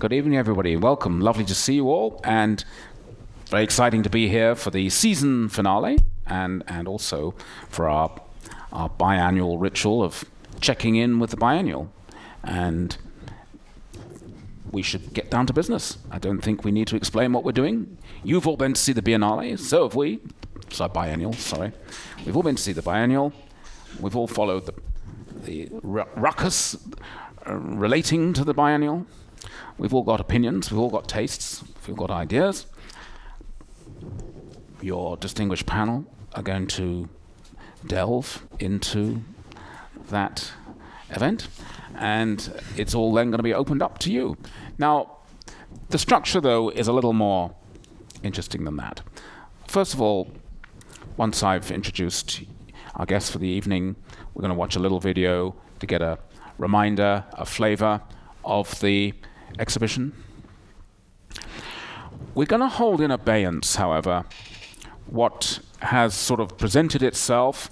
Good evening, everybody. Welcome. Lovely to see you all, and very exciting to be here for the season finale, and and also for our our biannual ritual of checking in with the biennial, and we should get down to business. I don't think we need to explain what we're doing. You've all been to see the Biennale, so have we. Sorry, biennial. Sorry, we've all been to see the biennial. We've all followed the the ruckus uh, relating to the biennial. We've all got opinions, we've all got tastes, we've got ideas. Your distinguished panel are going to delve into that event, and it's all then going to be opened up to you. Now, the structure, though, is a little more interesting than that. First of all, once I've introduced our guests for the evening, we're going to watch a little video to get a reminder, a flavor of the exhibition. We're going to hold in abeyance, however, what has sort of presented itself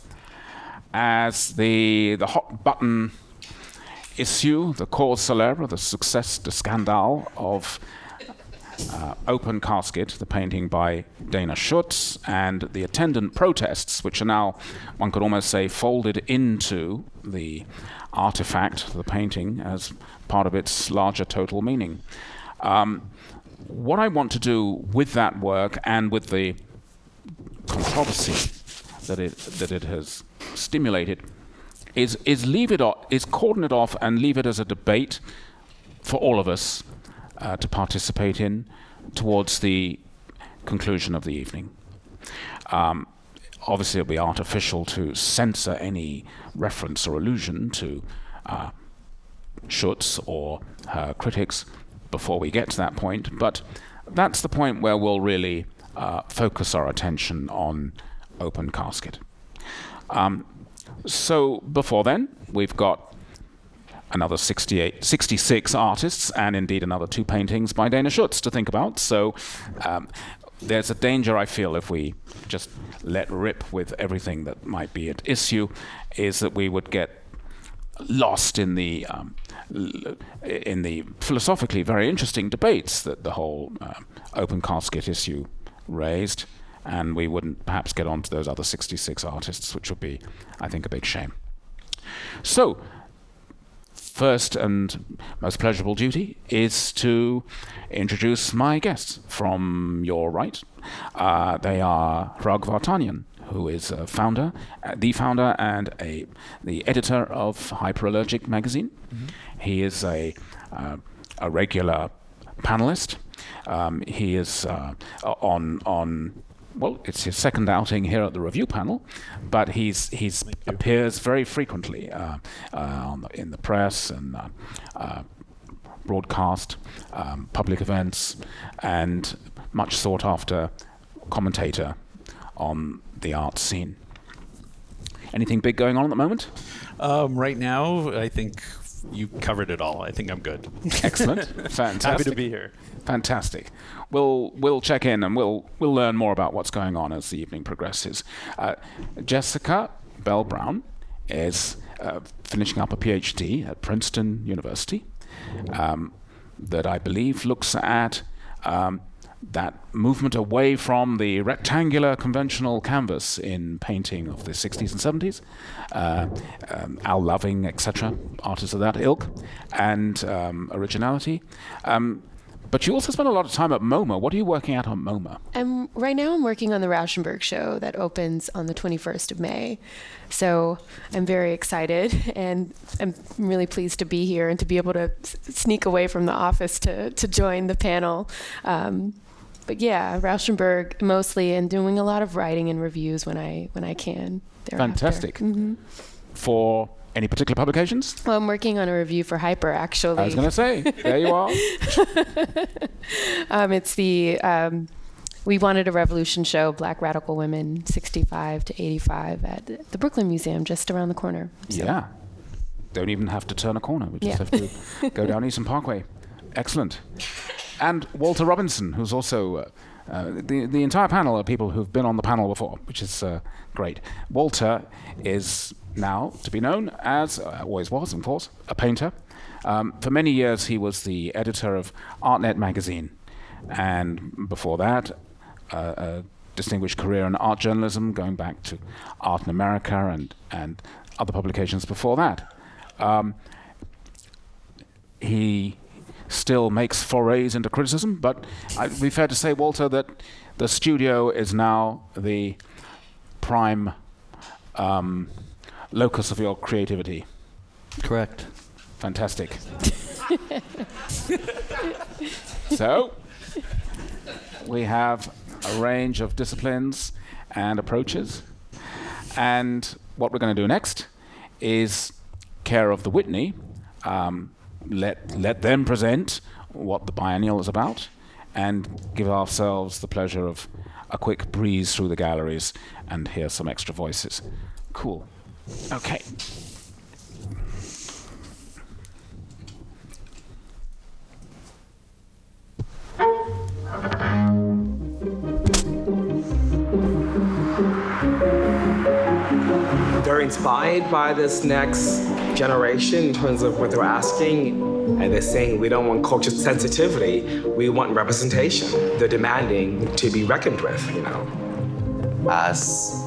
as the, the hot button issue, the cause célèbre, the success, the scandal of uh, Open Casket, the painting by Dana Schutz, and the attendant protests, which are now, one could almost say, folded into the artifact, the painting, as part of its larger total meaning. Um, what I want to do with that work and with the controversy that it that it has stimulated is is leave it off, is cordon it off and leave it as a debate for all of us uh, to participate in towards the conclusion of the evening. Um, obviously, it'll be artificial to censor any reference or allusion to uh, Schutz or her critics before we get to that point, but that's the point where we'll really uh, focus our attention on Open Casket. Um, so before then, we've got another 68, 66 artists and indeed another two paintings by Dana Schutz to think about. So um, there's a danger, I feel, if we just let rip with everything that might be at issue, is that we would get lost in the um, in the philosophically very interesting debates that the whole uh, open casket issue raised, and we wouldn't perhaps get on to those other 66 artists, which would be, I think, a big shame. So, first and most pleasurable duty is to introduce my guests from your right. Uh, they are Hrag Vartanian, who is a founder, uh, the founder and a the editor of Hyperallergic magazine. Mm-hmm. He is a uh, a regular panelist. Um, he is uh, on on well, it's his second outing here at the review panel, but he's he's appears very frequently uh, uh, the, in the press and uh, uh, broadcast, um, public events, and much sought after commentator on the art scene. Anything big going on at the moment? Um, right now, I think you covered it all. I think I'm good. Excellent, fantastic. Happy to be here. Fantastic. We'll we'll check in and we'll we'll learn more about what's going on as the evening progresses. Uh, Jessica Bell Brown is uh, finishing up a PhD at Princeton University um, that I believe looks at um, that movement away from the rectangular conventional canvas in painting of the 60s and 70s, uh, um, Al Loving, etc., artists of that ilk, and um, originality. Um, but you also spend a lot of time at MoMA. What are you working at on MoMA? I'm right now. I'm working on the Rauschenberg show that opens on the 21st of May. So I'm very excited, and I'm really pleased to be here and to be able to sneak away from the office to to join the panel. Um, but yeah, Rauschenberg mostly, and doing a lot of writing and reviews when I when I can. Thereafter. Fantastic. Mm-hmm. For any particular publications? Well, I'm working on a review for Hyper, actually. I was going to say, there you are. um, it's the um, We Wanted a Revolution show, Black Radical Women, 65 to 85, at the Brooklyn Museum, just around the corner. So. Yeah. Don't even have to turn a corner. We just yeah. have to go down Eastern Parkway. Excellent. And Walter Robinson, who's also uh, uh, the, the entire panel are people who've been on the panel before, which is uh, great. Walter is now to be known as, uh, always was, of course, a painter. Um, for many years, he was the editor of ArtNet magazine, and before that, uh, a distinguished career in art journalism, going back to Art in America and and other publications before that. Um, he still makes forays into criticism, but I'd be fair to say, Walter, that the studio is now the prime um, locus of your creativity. Correct. Fantastic. so, we have a range of disciplines and approaches. And what we're going to do next is care of the Whitney. Um, let, let them present what the biennial is about and give ourselves the pleasure of a quick breeze through the galleries and hear some extra voices. Cool. Okay. They're inspired by this next generation in terms of what they're asking. And they're saying we don't want culture sensitivity, we want representation. They're demanding to be reckoned with, you know. As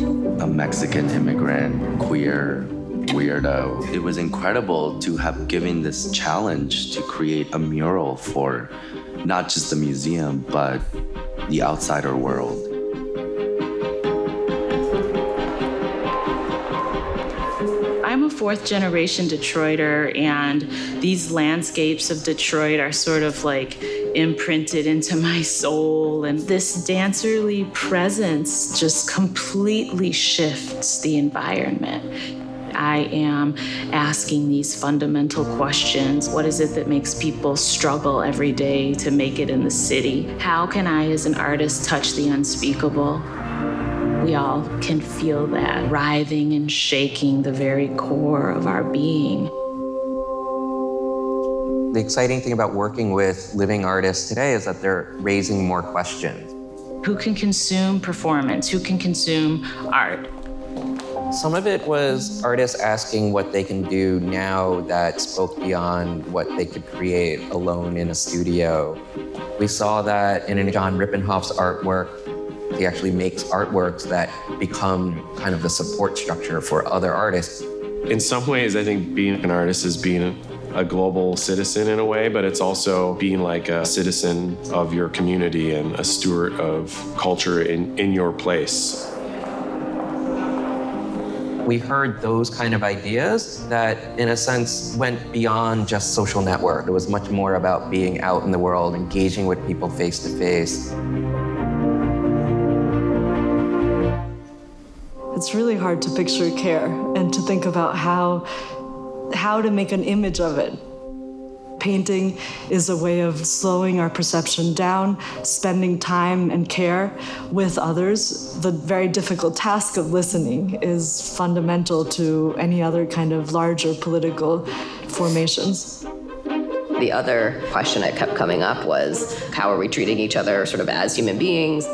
a Mexican immigrant, queer, weirdo, it was incredible to have given this challenge to create a mural for not just the museum, but the outsider world. Fourth generation Detroiter, and these landscapes of Detroit are sort of like imprinted into my soul. And this dancerly presence just completely shifts the environment. I am asking these fundamental questions. What is it that makes people struggle every day to make it in the city? How can I, as an artist, touch the unspeakable? We all can feel that writhing and shaking the very core of our being. The exciting thing about working with living artists today is that they're raising more questions. Who can consume performance? Who can consume art? Some of it was artists asking what they can do now that spoke beyond what they could create alone in a studio. We saw that in John Riepenhoff's artwork. He actually makes artworks that become kind of the support structure for other artists. In some ways, I think being an artist is being a, global citizen in a way, but it's also being like a citizen of your community and a steward of culture in, in your place. We heard those kind of ideas that, in a sense, went beyond just social network. It was much more about being out in the world, engaging with people face to face. It's really hard to picture care and to think about how how to make an image of it. Painting is a way of slowing our perception down, spending time and care with others. The very difficult task of listening is fundamental to any other kind of larger political formations. The other question that kept coming up was how are we treating each other sort of as human beings?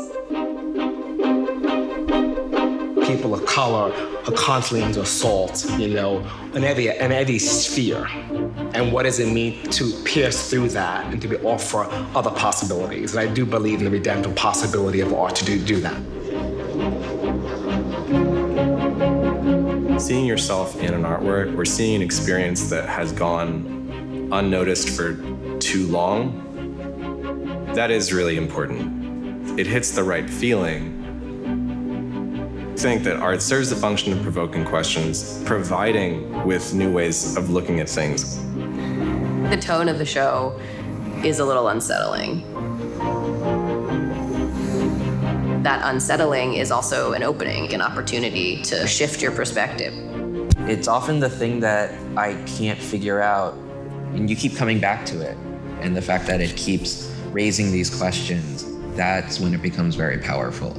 People of color are constantly under assault, you know, in every in every sphere. And what does it mean to pierce through that and to be offer other possibilities? And I do believe in the redemptive possibility of art to do, do that. Seeing yourself in an artwork or seeing an experience that has gone unnoticed for too long, that is really important. It hits the right feeling. I think that art serves the function of provoking questions, providing with new ways of looking at things. The tone of the show is a little unsettling. That unsettling is also an opening, an opportunity to shift your perspective. It's often the thing that I can't figure out, and you keep coming back to it. And the fact that it keeps raising these questions, that's when it becomes very powerful.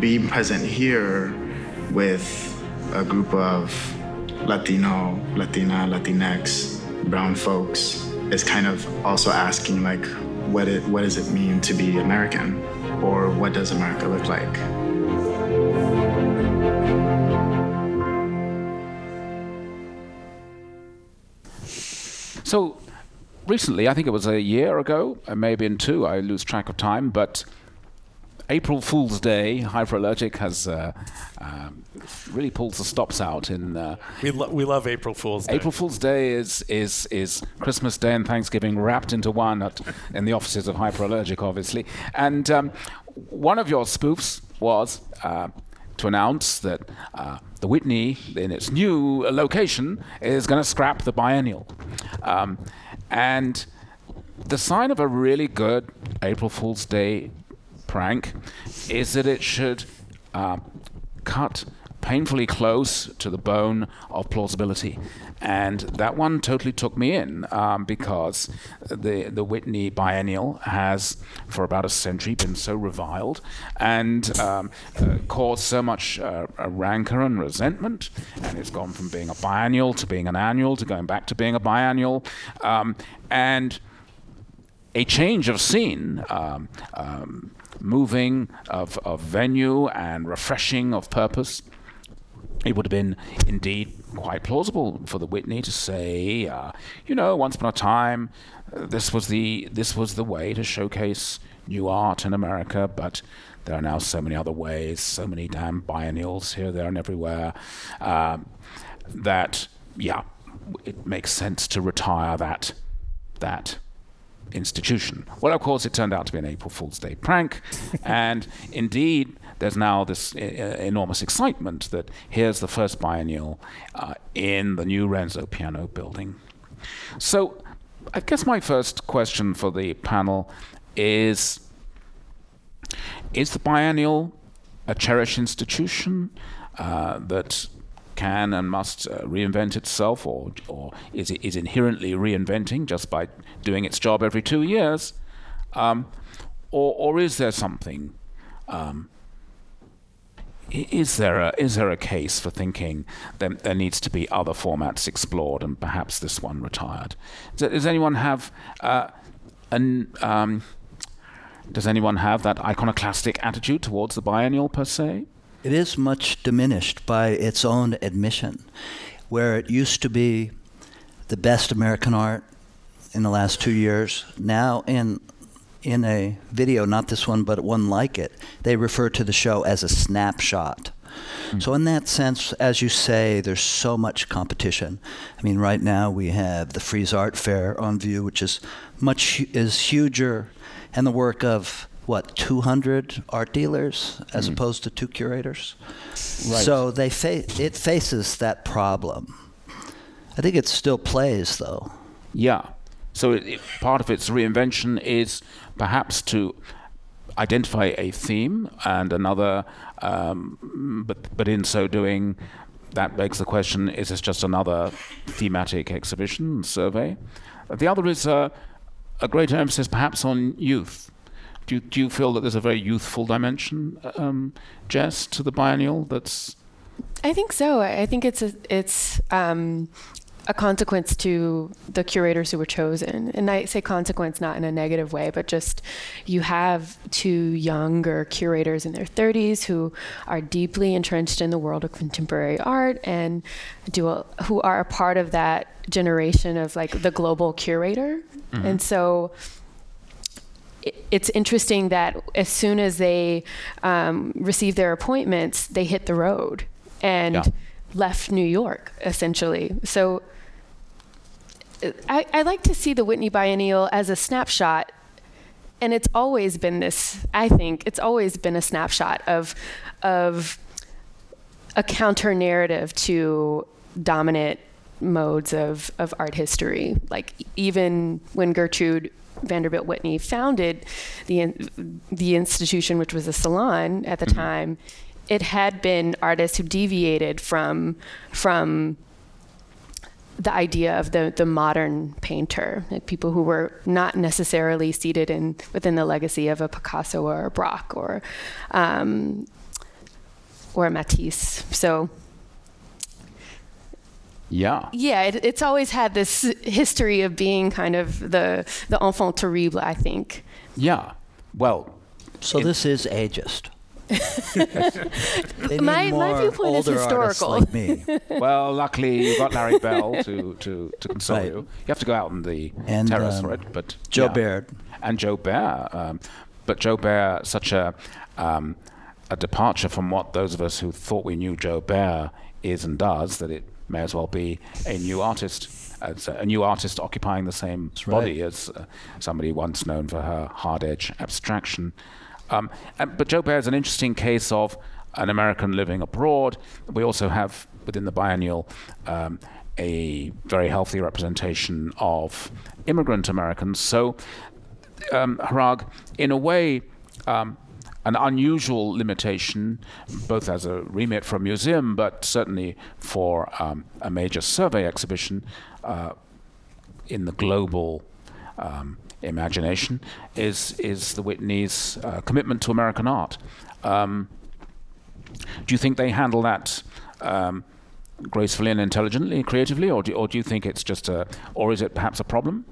Being present here with a group of Latino, Latina, Latinx, brown folks is kind of also asking like, what it what does it mean to be American, or what does America look like? So recently, I think it was a year ago, uh, maybe in two, I lose track of time, but April Fool's Day, Hyperallergic has uh, um, really pulls the stops out in. Uh, we, lo- we love April Fool's Day. April Fool's Day is is is Christmas Day and Thanksgiving wrapped into one at, in the offices of Hyperallergic, obviously. And um, one of your spoofs was. Uh, to announce that uh, the Whitney, in its new location, is going to scrap the biennial. Um, and the sign of a really good April Fool's Day prank is that it should uh, cut painfully close to the bone of plausibility. And that one totally took me in um, because the, the Whitney biennial has, for about a century, been so reviled and um, uh, caused so much uh, rancor and resentment. And it's gone from being a biennial to being an annual to going back to being a biennial. Um, and a change of scene um, um, moving of, of venue and refreshing of purpose it would have been indeed quite plausible for the Whitney to say, uh, you know, once upon a time, uh, this was the this was the way to showcase new art in America, but there are now so many other ways, so many damn biennials here, there, and everywhere, uh, that yeah, it makes sense to retire that that institution. Well, of course, it turned out to be an April Fool's Day prank, and indeed there's now this uh, enormous excitement that here's the first biennial uh, in the new Renzo Piano building. So, I guess my first question for the panel is Is the biennial a cherished institution uh, that can and must uh, reinvent itself, or, or is is inherently reinventing just by doing its job every two years? Um, or, or is there something um, is there a is there a case for thinking that there needs to be other formats explored and perhaps this one retired? Does, does anyone have uh, an um, does anyone have that iconoclastic attitude towards the biennial per se? It is much diminished by its own admission, where it used to be the best American art in the last two years. Now in in a video, not this one, but one like it, they refer to the show as a snapshot. Mm. So, in that sense, as you say, there's so much competition. I mean, right now we have the Frieze Art Fair on view, which is much is huger, and the work of what 200 art dealers as mm. opposed to two curators. Right. So they fa- it faces that problem. I think it still plays though. Yeah. So it, it, part of its reinvention is perhaps to identify a theme and another, um, but but in so doing, that begs the question: Is this just another thematic exhibition survey? The other is uh, a greater emphasis, perhaps, on youth. Do you, do you feel that there's a very youthful dimension, um, Jess, to the biennial? That's I think so. I think it's a, it's um, a consequence to the curators who were chosen. And I say consequence not in a negative way, but just you have two younger curators in their 30s who are deeply entrenched in the world of contemporary art and do a, who are a part of that generation of like the global curator. Mm-hmm. And so it's interesting that as soon as they um, receive their appointments, they hit the road and yeah. left New York essentially. So I, I like to see the Whitney Biennial as a snapshot and it's always been this i think it's always been a snapshot of of a counter narrative to dominant modes of, of art history like even when gertrude vanderbilt whitney founded the the institution which was a salon at the mm-hmm. time it had been artists who deviated from from the idea of the, the modern painter, like people who were not necessarily seated in within the legacy of a Picasso or a Braque or um, or a Matisse. So Yeah. Yeah, it, it's always had this history of being kind of the the enfant terrible. I think. Yeah. Well. So this is ageist. They need My- my viewpoint is older artists historical. like me. well, luckily you got Larry Bell to, to, to console Right. you. You have to go out on the And, terrace um, for it, but Jo yeah. Baer. and Jo Baer. Um, but Jo Baer, such a um, a departure from what those of us who thought we knew Jo Baer is and does, that it may as well be a new artist. As a new artist occupying the same body as uh, somebody once known for her hard edge abstraction. Um, and, but Jo Baer is an interesting case of an American living abroad. We also have within the biennial um, a very healthy representation of immigrant Americans. So, um, Hrag, in a way, um, an unusual limitation, both as a remit for a museum, but certainly for um, a major survey exhibition uh, in the global um, imagination, is is the Whitney's uh, commitment to American art. Um, do you think they handle that? Um, gracefully and intelligently, creatively, or do, or do you think it's just a, or is it perhaps a problem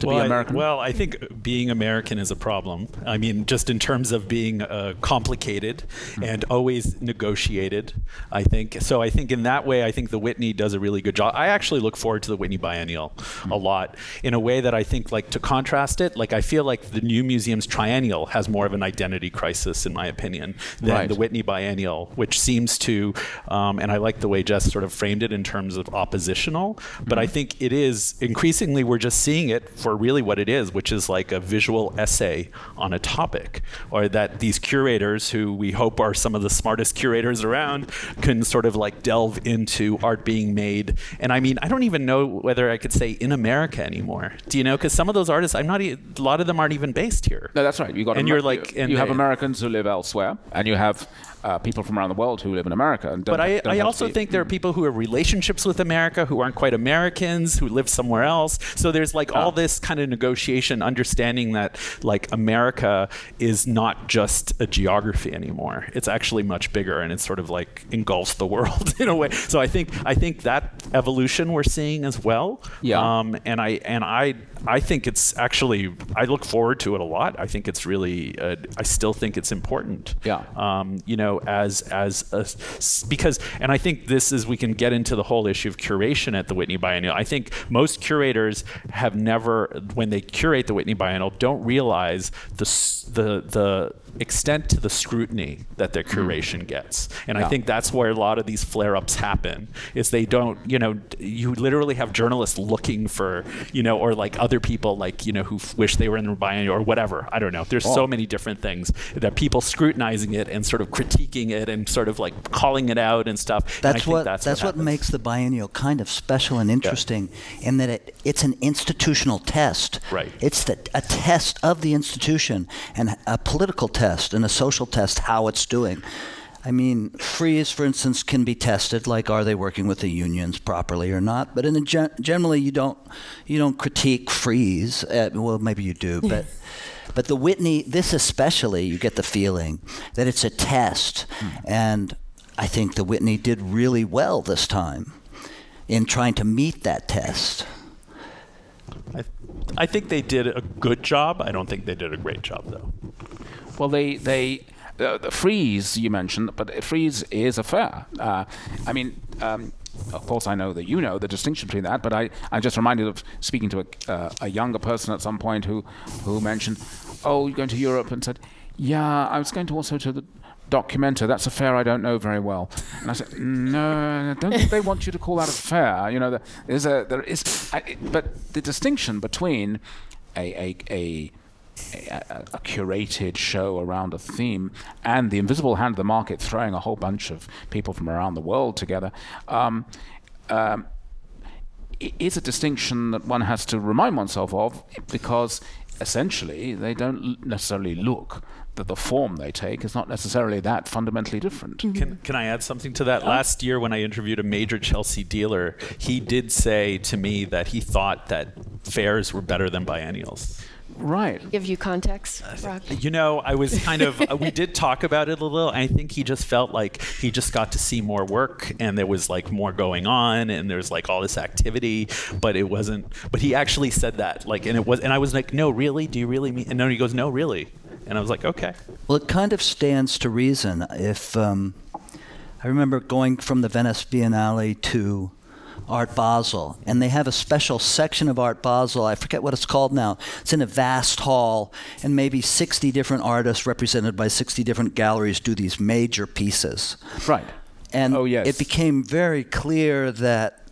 to well, be I- well, I think being American is a problem. I mean, just in terms of being uh, complicated Hmm. and always negotiated. I think so. I think in that way, I think the Whitney does a really good job. I actually look forward to the Whitney Biennial Hmm. a lot in a way that I think, like, to contrast it, like I feel like the new museum's triennial has more of an identity crisis, in my opinion, than Right. the Whitney Biennial, which seems to, um, and I like the way Jess sort of framed it in terms of oppositional, but I think it is increasingly we're just seeing it for really what it is, which is like a visual essay on a topic, or that these curators, who we hope are some of the smartest curators around, can sort of like delve into art being made. And I mean, I don't even know whether I could say in America anymore. Do you know? Because some of those artists, I'm not. e- A lot of them aren't even based here. No, that's right. You got and Amer- you're like, you, and you have they- Americans who live elsewhere, and you have uh, people from around the world who live in America. And But I, I also be- think there are people who have relationships with America who aren't quite Americans, who live somewhere else. So there's like all this kind of negotiation, understanding that like America is not just a geography anymore. It's actually much bigger, and it sort of like engulfs the world in a way. So I think I think that evolution we're seeing as well. Yeah. Um, and I and I I think it's actually I look forward to it a lot. I think it's really uh, I still think it's important. Yeah. Um, you know, as as a, because and I think this is we can get into the whole issue of curation at the Whitney Biennial. I think most curators have never when they curate the Whitney Biennial don't realize the the the extent to the scrutiny that their curation gets. And I think that's where a lot of these flare-ups happen is they don't you know you literally have journalists looking for you know or like other people like you know who f- wish they were in the biennial or whatever i don't know there's so Oh. many different things that people scrutinizing it and sort of critiquing it and sort of like calling it out and stuff And I That's think what that's, that's, what, happens. makes the biennial kind of special and interesting in that it, it's an institutional test. Right. It's the, a test of the institution and a political test and a social test how it's doing. I mean, Frieze, for instance, can be tested, like are they working with the unions properly or not. But in a gen- generally, you don't you don't critique Frieze. Uh, well, maybe you do, but but the Whitney, this especially, you get the feeling that it's a test, and I think the Whitney did really well this time in trying to meet that test. I, I think they did a good job i don't think they did a great job though Well, they they uh, the Frieze you mentioned, but Frieze is a fair. Uh, I mean, um, of course, I know that you know the distinction between that, but I I'm just reminded of speaking to a, uh, a younger person at some point who who mentioned, oh, you're going to Europe, and said, yeah, I was going to also to the Documenta. That's a fair I don't know very well. And I said, no, don't they want you to call that a fair. You know, there is a there is, I, but the distinction between a a, a a, a curated show around a theme and the invisible hand of the market throwing a whole bunch of people from around the world together um, um, is a distinction that one has to remind oneself of because essentially they don't necessarily look that the form they take is not necessarily that fundamentally different. Can, can I add something to that? Last year, when I interviewed a major Chelsea dealer, he did say to me that he thought that fairs were better than biennials. Right. Give you context, Rock. You know, I was kind of, uh, we did talk about it a little. I think he just felt like he just got to see more work and there was like more going on and there's like all this activity, but it wasn't, but he actually said that. Like, and it was, and I was like, no, really? Do you really mean? And then he goes, no, really. And I was like, okay. Well, it kind of stands to reason. If um, I remember going from the Venice Biennale to Art Basel, and they have a special section of Art Basel. I forget what it's called now. It's in a vast hall, and maybe 60 different artists represented by 60 different galleries do these major pieces. Right. And Oh, yes. it became very clear that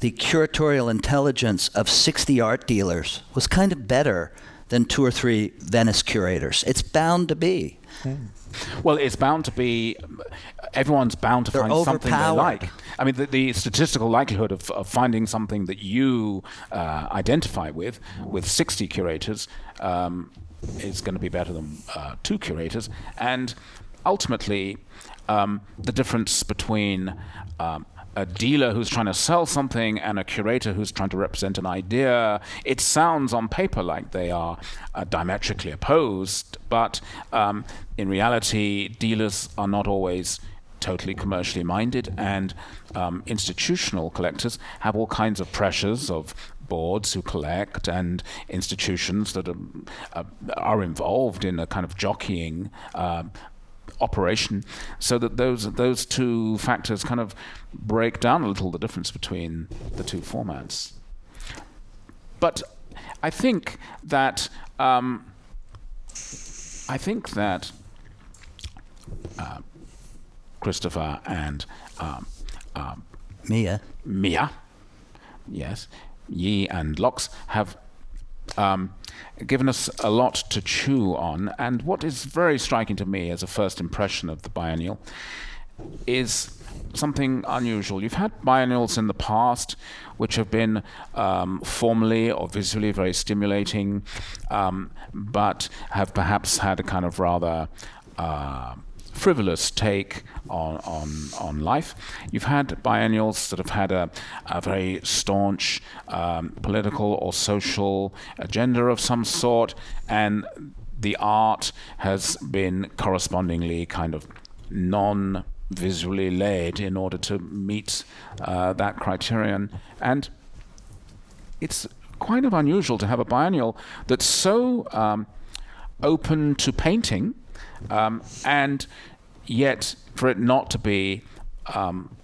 the curatorial intelligence of 60 art dealers was kind of better than two or three Venice curators. It's bound to be. Hmm. Well, it's bound to be. Everyone's bound to They're find something they like. I mean, the, the statistical likelihood of, of finding something that you uh, identify with, with 60 curators, um, is going to be better than uh, two curators. And ultimately, um, the difference between um, a dealer who's trying to sell something and a curator who's trying to represent an idea, it sounds on paper like they are uh, diametrically opposed, but um, in reality, dealers are not always totally commercially minded, and um, institutional collectors have all kinds of pressures of boards who collect and institutions that are, uh, are involved in a kind of jockeying um, operation, so that those those two factors kind of break down a little the difference between the two formats. But I think that um, I think that uh, Christopher and um, um, Mia. Mia, yes, Yi and Locks have um, given us a lot to chew on. And what is very striking to me as a first impression of the biennial is something unusual. You've had biennials in the past which have been um, formally or visually very stimulating, um, but have perhaps had a kind of rather uh, frivolous take on, on, on life. You've had biennials that have had a, a very staunch um, political or social agenda of some sort, and the art has been correspondingly kind of non visually led in order to meet uh, that criterion. And it's of unusual to have a biennial that's so um, open to painting um, and yet for it not to be um,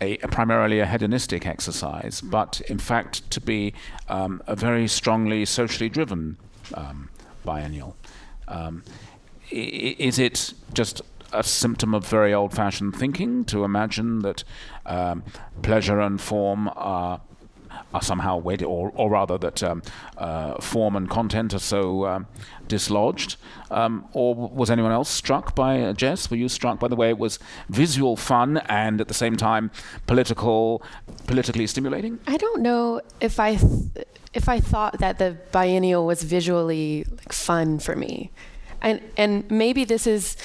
a, a primarily a hedonistic exercise, but in fact to be um, a very strongly socially driven um, biennial. Um, is it just a symptom of very old-fashioned thinking to imagine that um, pleasure and form are are somehow wedded, or, or rather that um, uh, form and content are so um, dislodged? Um, or was anyone else struck by uh, Jess? Were you struck by the way it was visual fun and at the same time political, politically stimulating? I don't know if I th- if I thought that the biennial was visually like fun for me, and and maybe this is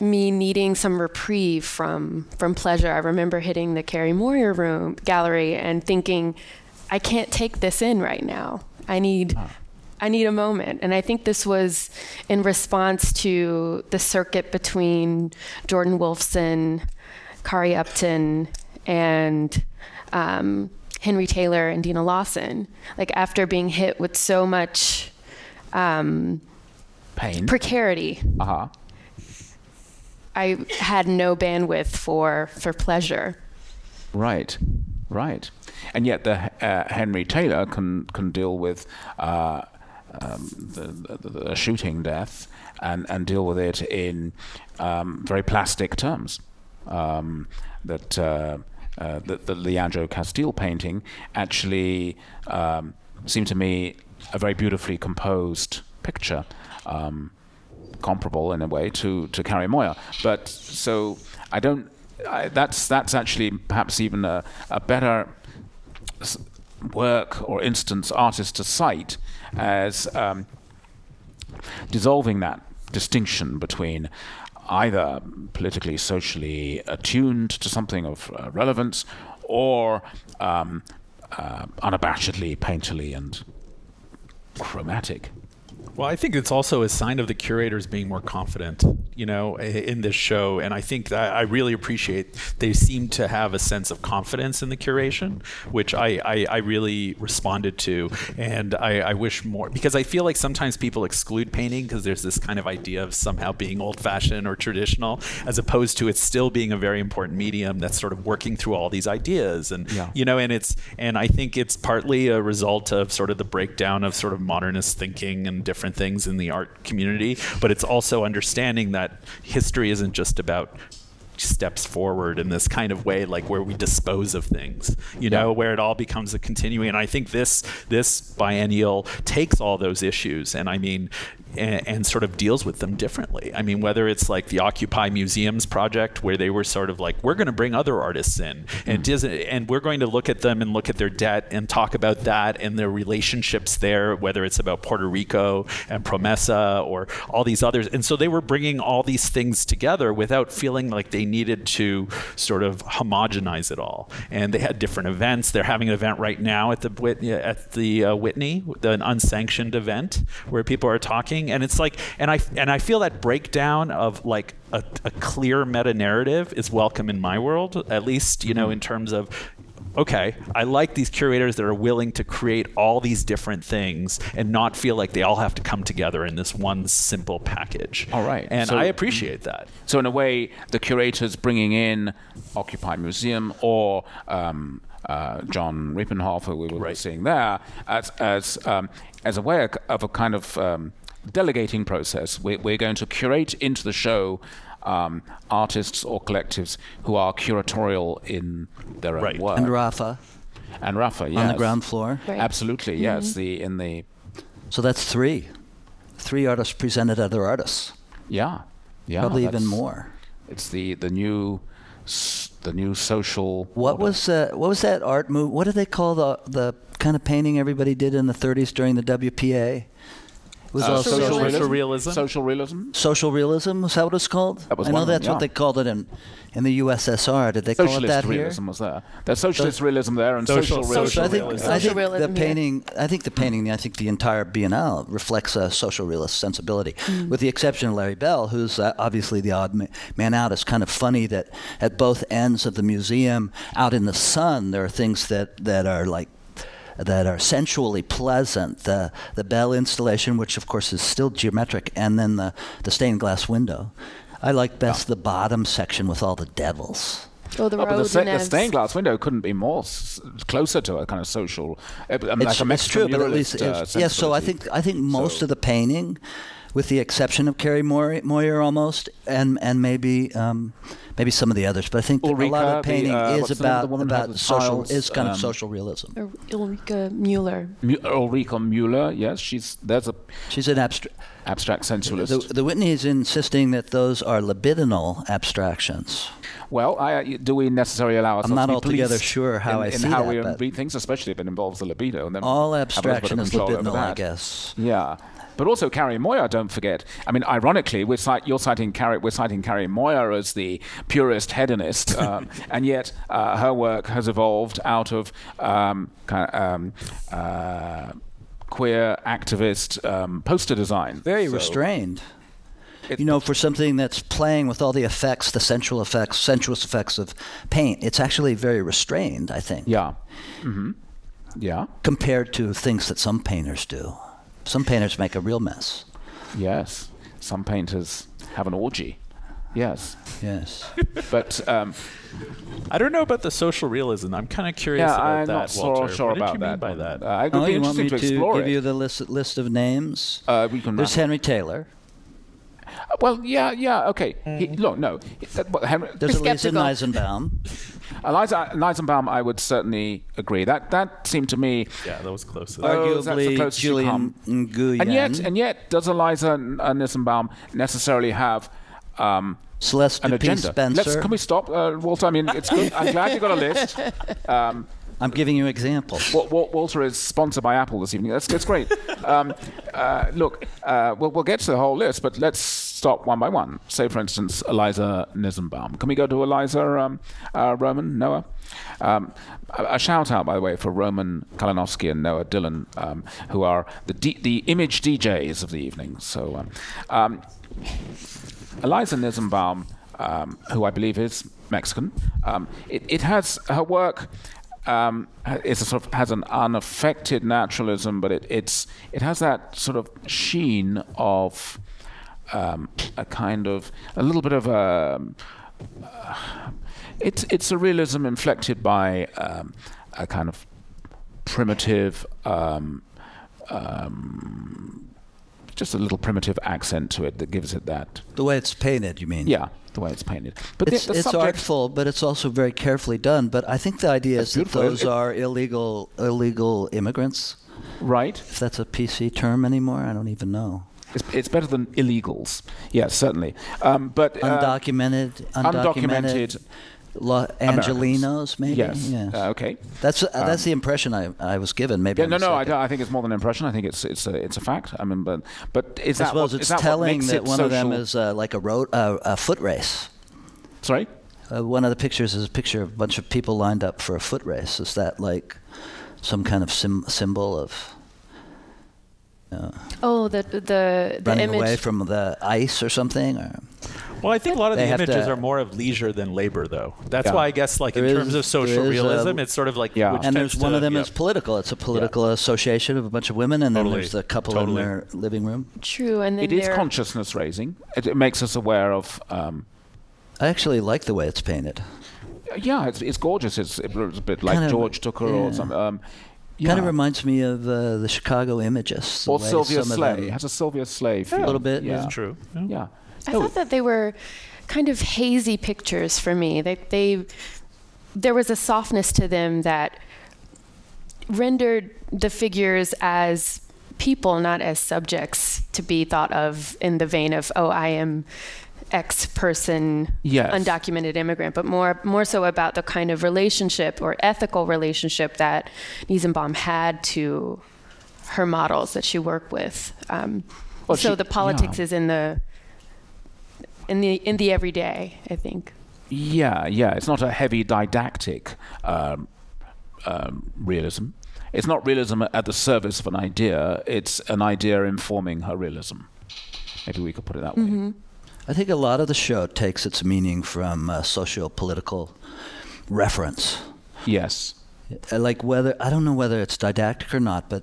me needing some reprieve from from pleasure. I remember hitting the Carrie Moyer room gallery and thinking, I can't take this in right now. I need I need a moment. And I think this was in response to the circuit between Jordan Wolfson, Kaari Upson, and um, Henry Taylor and Deana Lawson. Like after being hit with so much um, Pain. precarity, Uh huh. I had no bandwidth for for pleasure. Right, right. And yet the uh, Henry Taylor can can deal with uh, um, the, the, the shooting death and, and deal with it in um, very plastic terms. Um, that uh, uh, the, the Philando Castile painting actually um, seemed to me a very beautifully composed picture. Um, comparable in a way to to Carrie Moyer. But so I don't. I, that's that's actually perhaps even a, a better work or instance artist to cite as um, dissolving that distinction between either politically socially attuned to something of uh, relevance or um, uh, unabashedly painterly and chromatic. Well, I think it's also a sign of the curators being more confident, you know, in this show. And I think that I really appreciate they seem to have a sense of confidence in the curation, which I, I, I really responded to. And I, I wish more, because I feel like sometimes people exclude painting because there's this kind of idea of somehow being old fashioned or traditional, as opposed to it still being a very important medium that's sort of working through all these ideas. And, Yeah. you know, and it's, and I think it's partly a result of sort of the breakdown of sort of modernist thinking and different things in the art community, but it's also understanding that history isn't just about steps forward in this kind of way like where we dispose of things you know where it all becomes a continuing and i think this this biennial takes all those issues and i mean and, and sort of deals with them differently. I mean whether it's like the occupy museums project where they were sort of like we're going to bring other artists in and mm. doesn't and we're going to look at them and look at their debt and talk about that and their relationships there whether it's about puerto rico and promesa or all these others. And so they were bringing all these things together without feeling like they needed to sort of homogenize it all. And they had different events. They're having an event right now at the Whit- at the uh, Whitney an unsanctioned event where people are talking. And it's like and I and I feel that breakdown of like a, a clear meta narrative is welcome in my world at least you know in terms of okay, I like these curators that are willing to create all these different things and not feel like they all have to come together in this one simple package. All right. And So- I appreciate that. So in a way, the curators bringing in Occupy Museum or um, uh, John Riepenhoff, who we were seeing there, as as um, as a way of a kind of um, delegating process. We're, we're going to curate into the show. Um, artists or collectives who are curatorial in their own work. And Rafa And Rafa, yes. on the ground floor. Right. Absolutely, yes. Mhm. The in the So that's three. Three artists presented other artists. yeah, yeah. Probably even more. It's the the new s- the new social. What was uh, what was that art move? What do they call the the kind of painting everybody did in the 30s during the WPA? It was Uh, also social realism? realism? Social realism. social realism. Was that what it's called? That was I know one of them, that's yeah. what they called it in in the USSR. Did they call it Socialist that here? realism was there. There's socialist realism there and Social- social, realism. So I think, realism. I think realism, the yeah. painting. I think the painting. I think the entire Biennale reflects a social realist sensibility, with the exception of Larry Bell, who's uh, obviously the odd ma- man out. It's kind of funny that at both ends of the museum, out in the sun, there are things that that are like that are sensually pleasant. The the Bell installation, which of course is still geometric, and then the the stained glass window. I like best the bottom section with all the devils. Oh, the Oh, but the, sta- the stained glass window couldn't be more s- closer to a kind of social, uh, um, like it's, a it's true, but at least Mexican it's, yes. So I think I think most of the painting, with the exception of Carrie Moyer, Moyer almost, and and maybe um, maybe some of the others, but I think that a lot Ulrike, of the, painting uh, is what's the name of about the woman who had about the social tiles, is kind um, of social realism. Ur- Ulrike Müller. Mu- Ulrike Müller, yes, she's there's a She's an abstract. abstract sensualist. The, the Whitney is insisting that those are libidinal abstractions. well, I, do we necessarily allow ourselves not to be altogether sure how in, I in how that, we but- read things, especially if it involves the libido? And then All have a little bit of abstraction is libidinal, I guess. Yeah. But also Carrie Moyer, don't forget. I mean, ironically, we're cite, you're citing Carrie, we're citing Carrie Moyer as the purist hedonist, um, and yet uh, her work has evolved out of um, kind of, um, uh, queer activist um, poster design. Very So- restrained. It- you know, for something that's playing with all the effects, the sensual effects, sensuous effects of paint, it's actually very restrained, I think. Yeah. hmm Yeah. compared to things that some painters do. Some painters make a real mess. Yes. Some painters have an orgy. Yes. Yes. But um, I don't know about the social realism. I'm kind of curious yeah, about I'm that, not so Walter. sure what did about you mean by that? Uh, it would Oh, be you want me to to give it. you the list list of names? Uh, we can. There's Henry Taylor. Uh, Well, yeah, yeah, okay. He, look, no. he- uh, well, Henry, There's Be Aliza skeptical. Nisenbaum. Aliza Nisenbaum, I would certainly agree. That that seemed to me. yeah, that was close. Oh, that's the Arguably closest Julien. Nguyen. And yet, and yet, does Aliza N- uh, necessarily have um, Celeste an Dupuy agenda? Let's, can we stop, uh, Walter? I mean, it's good. I'm glad you got a list. Um, I'm giving you examples. Wa- Walter is sponsored by Apple this evening. That's, that's great. um, uh, look, uh, we'll, we'll get to the whole list, but let's stop one by one. Say, for instance, Aliza Nisenbaum. Can we go to Aliza um, uh, Roman, Noah? Um, a, shout out, by the way, for Roman Kalinowski and Noah Dillon, um, who are the D- the image DJs of the evening. So, um, um, Aliza Nisenbaum, um, who I believe is Mexican, it, it has her work. Um, a sort of has an unaffected naturalism, but it, it's it has that sort of sheen of um, a kind of a little bit of a. Uh, it's it's a realism inflected by um, a kind of primitive, um, um, just a little primitive accent to it that gives it that. The way it's painted, you mean? Yeah, the way it's painted. But it's, the, the it's subject- artful, but it's also very carefully done. But I think the idea is that those It- are illegal illegal immigrants. Right. If that's a PC term anymore, I don't even know. It's, it's better than illegals. Yes, certainly. Um, but uh, Undocumented, undocumented, undocumented Lo- Americans. Angelinos, maybe. Yes. Yeah. Uh, okay. That's uh, that's Um, the impression I, I was given. Maybe Yeah, I'm no, no, I, I think it's more than an impression. I think it's it's a it's a fact. I mean, but but is I that suppose what, it's is that what telling makes that it one of them is uh, like a road uh, a foot race. Sorry. Uh, one of the pictures is a picture of a bunch of people lined up for a foot race. Is that like some kind of sim- symbol of uh, Oh, the the the running image. away from the ice or something? Or Well, I think a lot of the images to- are more of leisure than labor, though. That's Yeah. why I guess, like in There terms of social there is, realism, it's sort of like which and there's one to- of them yeah. is political. It's a political association of a bunch of women, and Totally. then there's the couple Totally. in their living room. True, and then It is consciousness raising. It, it makes us aware of. Um, I actually like the way it's painted. yeah, it's, it's gorgeous. It's, it's a bit like Kind of- George Tooker or yeah. something. Um, Kind of reminds me of uh, the Chicago Imagists. the Or Sylvia some Slay. It has a Sylvia Sleigh A little bit, Yeah. yeah. It's true. Yeah. I thought that they were kind of hazy pictures for me. They, they, there was a softness to them that rendered the figures as people, not as subjects to be thought of in the vein of, oh, I am X person, Yes. undocumented immigrant, but more more so about the kind of relationship or ethical relationship that Nisenbaum had to her models that she worked with. Um, Well, so she- the politics yeah. is in the in the in the everyday, I think. Yeah, yeah. It's not a heavy didactic um, um, realism. It's not realism at the service of an idea. It's an idea informing her realism. Maybe we could put it that way. Mm-hmm. I think a lot of the show takes its meaning from uh, socio-political reference. Yes. Uh, Like whether I don't know whether it's didactic or not, but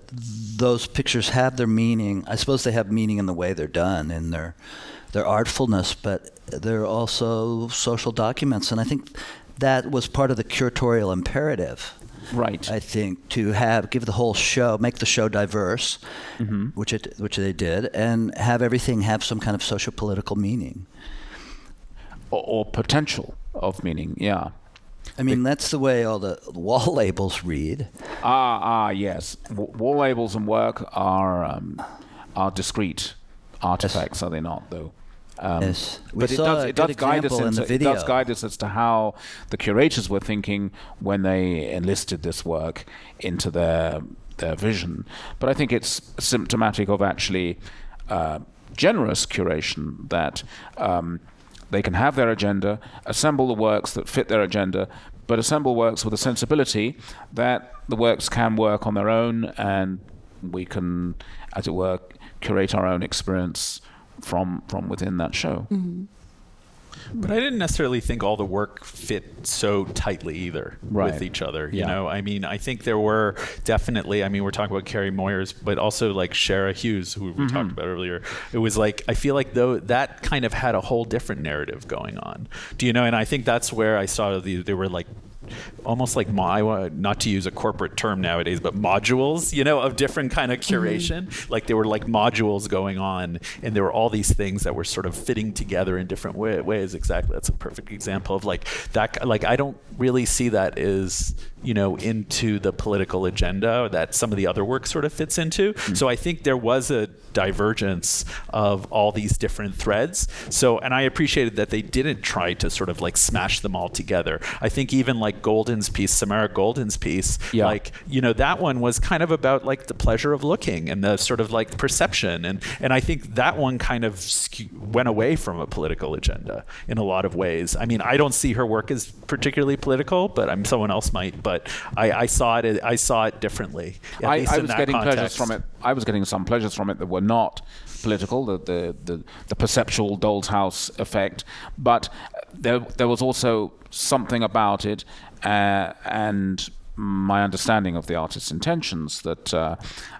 those pictures have their meaning. I suppose they have meaning in the way they're done, in their their artfulness, but they're also social documents, and I think that was part of the curatorial imperative. Right. I think to have give the whole show, make the show diverse, Mhm. which it which they did, and have everything have some kind of social political meaning. Or, or potential of meaning. Yeah. I mean, that's the way all the wall labels read. Ah, ah, yes. W- wall labels and work are um, are discrete artifacts, are they not? Though. Um, Yes. We But it does, it does guide us in into, the it does guide us as to how the curators were thinking when they enlisted this work into their their vision. But I think it's symptomatic of actually uh, generous curation that um, they can have their agenda, assemble the works that fit their agenda, but assemble works with a sensibility that the works can work on their own, and we can, as it were, curate our own experience from from within that show. But I didn't necessarily think all the work fit so tightly either Right. with each other. You Yeah. know, I mean, I think there were definitely. I mean, we're talking about Carrie Moyers, but also like Shara Hughes, who we Mhm. talked about earlier. It was like I feel like though that kind of had a whole different narrative going on. Do you know? And I think that's where I saw the there were like almost like mo- I wa- not to use a corporate term nowadays, but modules, you know, of different kind of mm-hmm. curation. Like there were like modules going on, and there were all these things that were sort of fitting together in different way- ways. Exactly, that's a perfect example of like that. Like I don't really see that as you know into the political agenda that some of the other work sort of fits into. Hmm. So I think there was a divergence of all these different threads. So, and I appreciated that they didn't try to sort of like smash them all together. I think even like like Golden's piece, Samara Golden's piece, Yeah. like you know that one was kind of about like the pleasure of looking and the sort of like perception, and and I think that one kind of skew- went away from a political agenda in a lot of ways. I mean, I don't see her work as particularly political, but I'm someone else might. But I, I saw it. I saw it differently. I, I was getting pleasures from it. I was getting some pleasures from it that were not political, the the, the, the perceptual doll's house effect, but there there was also something about it, uh, and my understanding of the artist's intentions that uh,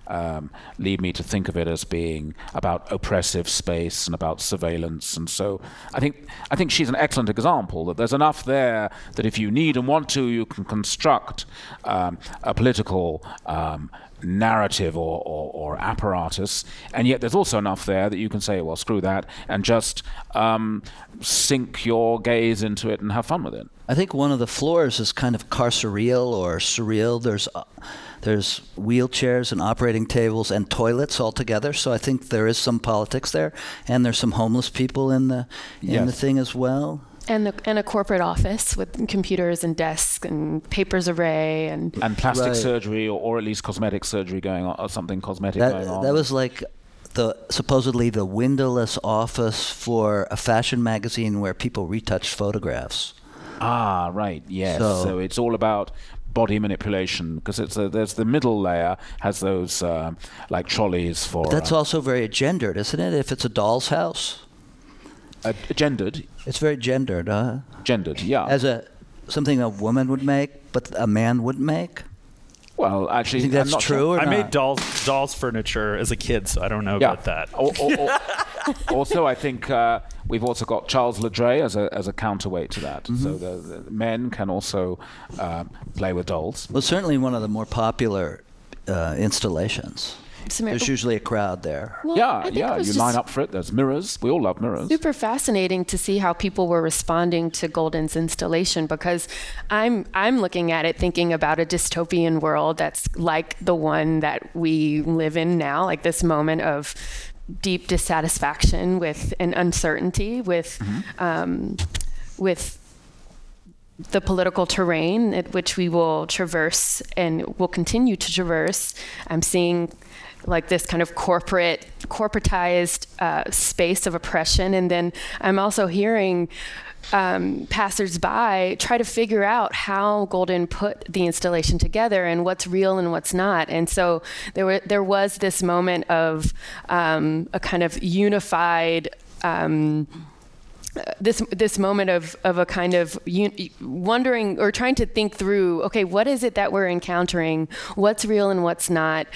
um, lead me to think of it as being about oppressive space and about surveillance. And so I think I think she's an excellent example that there's enough there that if you need and want to, you can construct um, a political um, narrative or, or, or apparatus, and yet there's also enough there that you can say, well, screw that, and just um, sink your gaze into it and have fun with it. I think one of the floors is kind of carceral or surreal. There's uh, there's wheelchairs and operating tables and toilets all together. So I think there is some politics there, and there's some homeless people in the in Yes. the thing as well. And, the, and a corporate office with computers and desks and papers array and And plastic Right. surgery, or, or at least cosmetic surgery going on, or something cosmetic That going on. that was like the supposedly the windowless office for a fashion magazine where people retouched photographs. Ah, right. Yes. So- So, it's all about body manipulation because it's a, there's the middle layer has those um like trolleys for But that's uh, also very gendered, isn't it? If it's a doll's house, uh, gendered. it's very gendered, huh? Gendered, yeah. As a something a woman would make, but a man wouldn't make. well, actually, You think I'm that's not true sure. or I not? made dolls dolls furniture as a kid, so I don't know Yeah. about that. Al- al- al- also, I think uh, we've also got Charles LeDray as a as a counterweight to that. Mm-hmm. So the, the men can also um play with dolls. Well, certainly one of the more popular uh, installations. Samara- There's usually a crowd there. Well, yeah, yeah. You line up for it. There's mirrors. We all love mirrors. super fascinating to see how people were responding to Golden's installation because I'm I'm looking at it thinking about a dystopian world that's like the one that we live in now, like this moment of deep dissatisfaction with and uncertainty with um, with the political terrain at which we will traverse and will continue to traverse. I'm seeing like this kind of corporate, corporatized uh, space of oppression, and then I'm also hearing um, passersby try to figure out how Golden put the installation together and what's real and what's not. And so there were there was this moment of um, a kind of unified. Um, this this moment of of a kind of un- wondering or trying to think through okay what is it that we're encountering what's real and what's not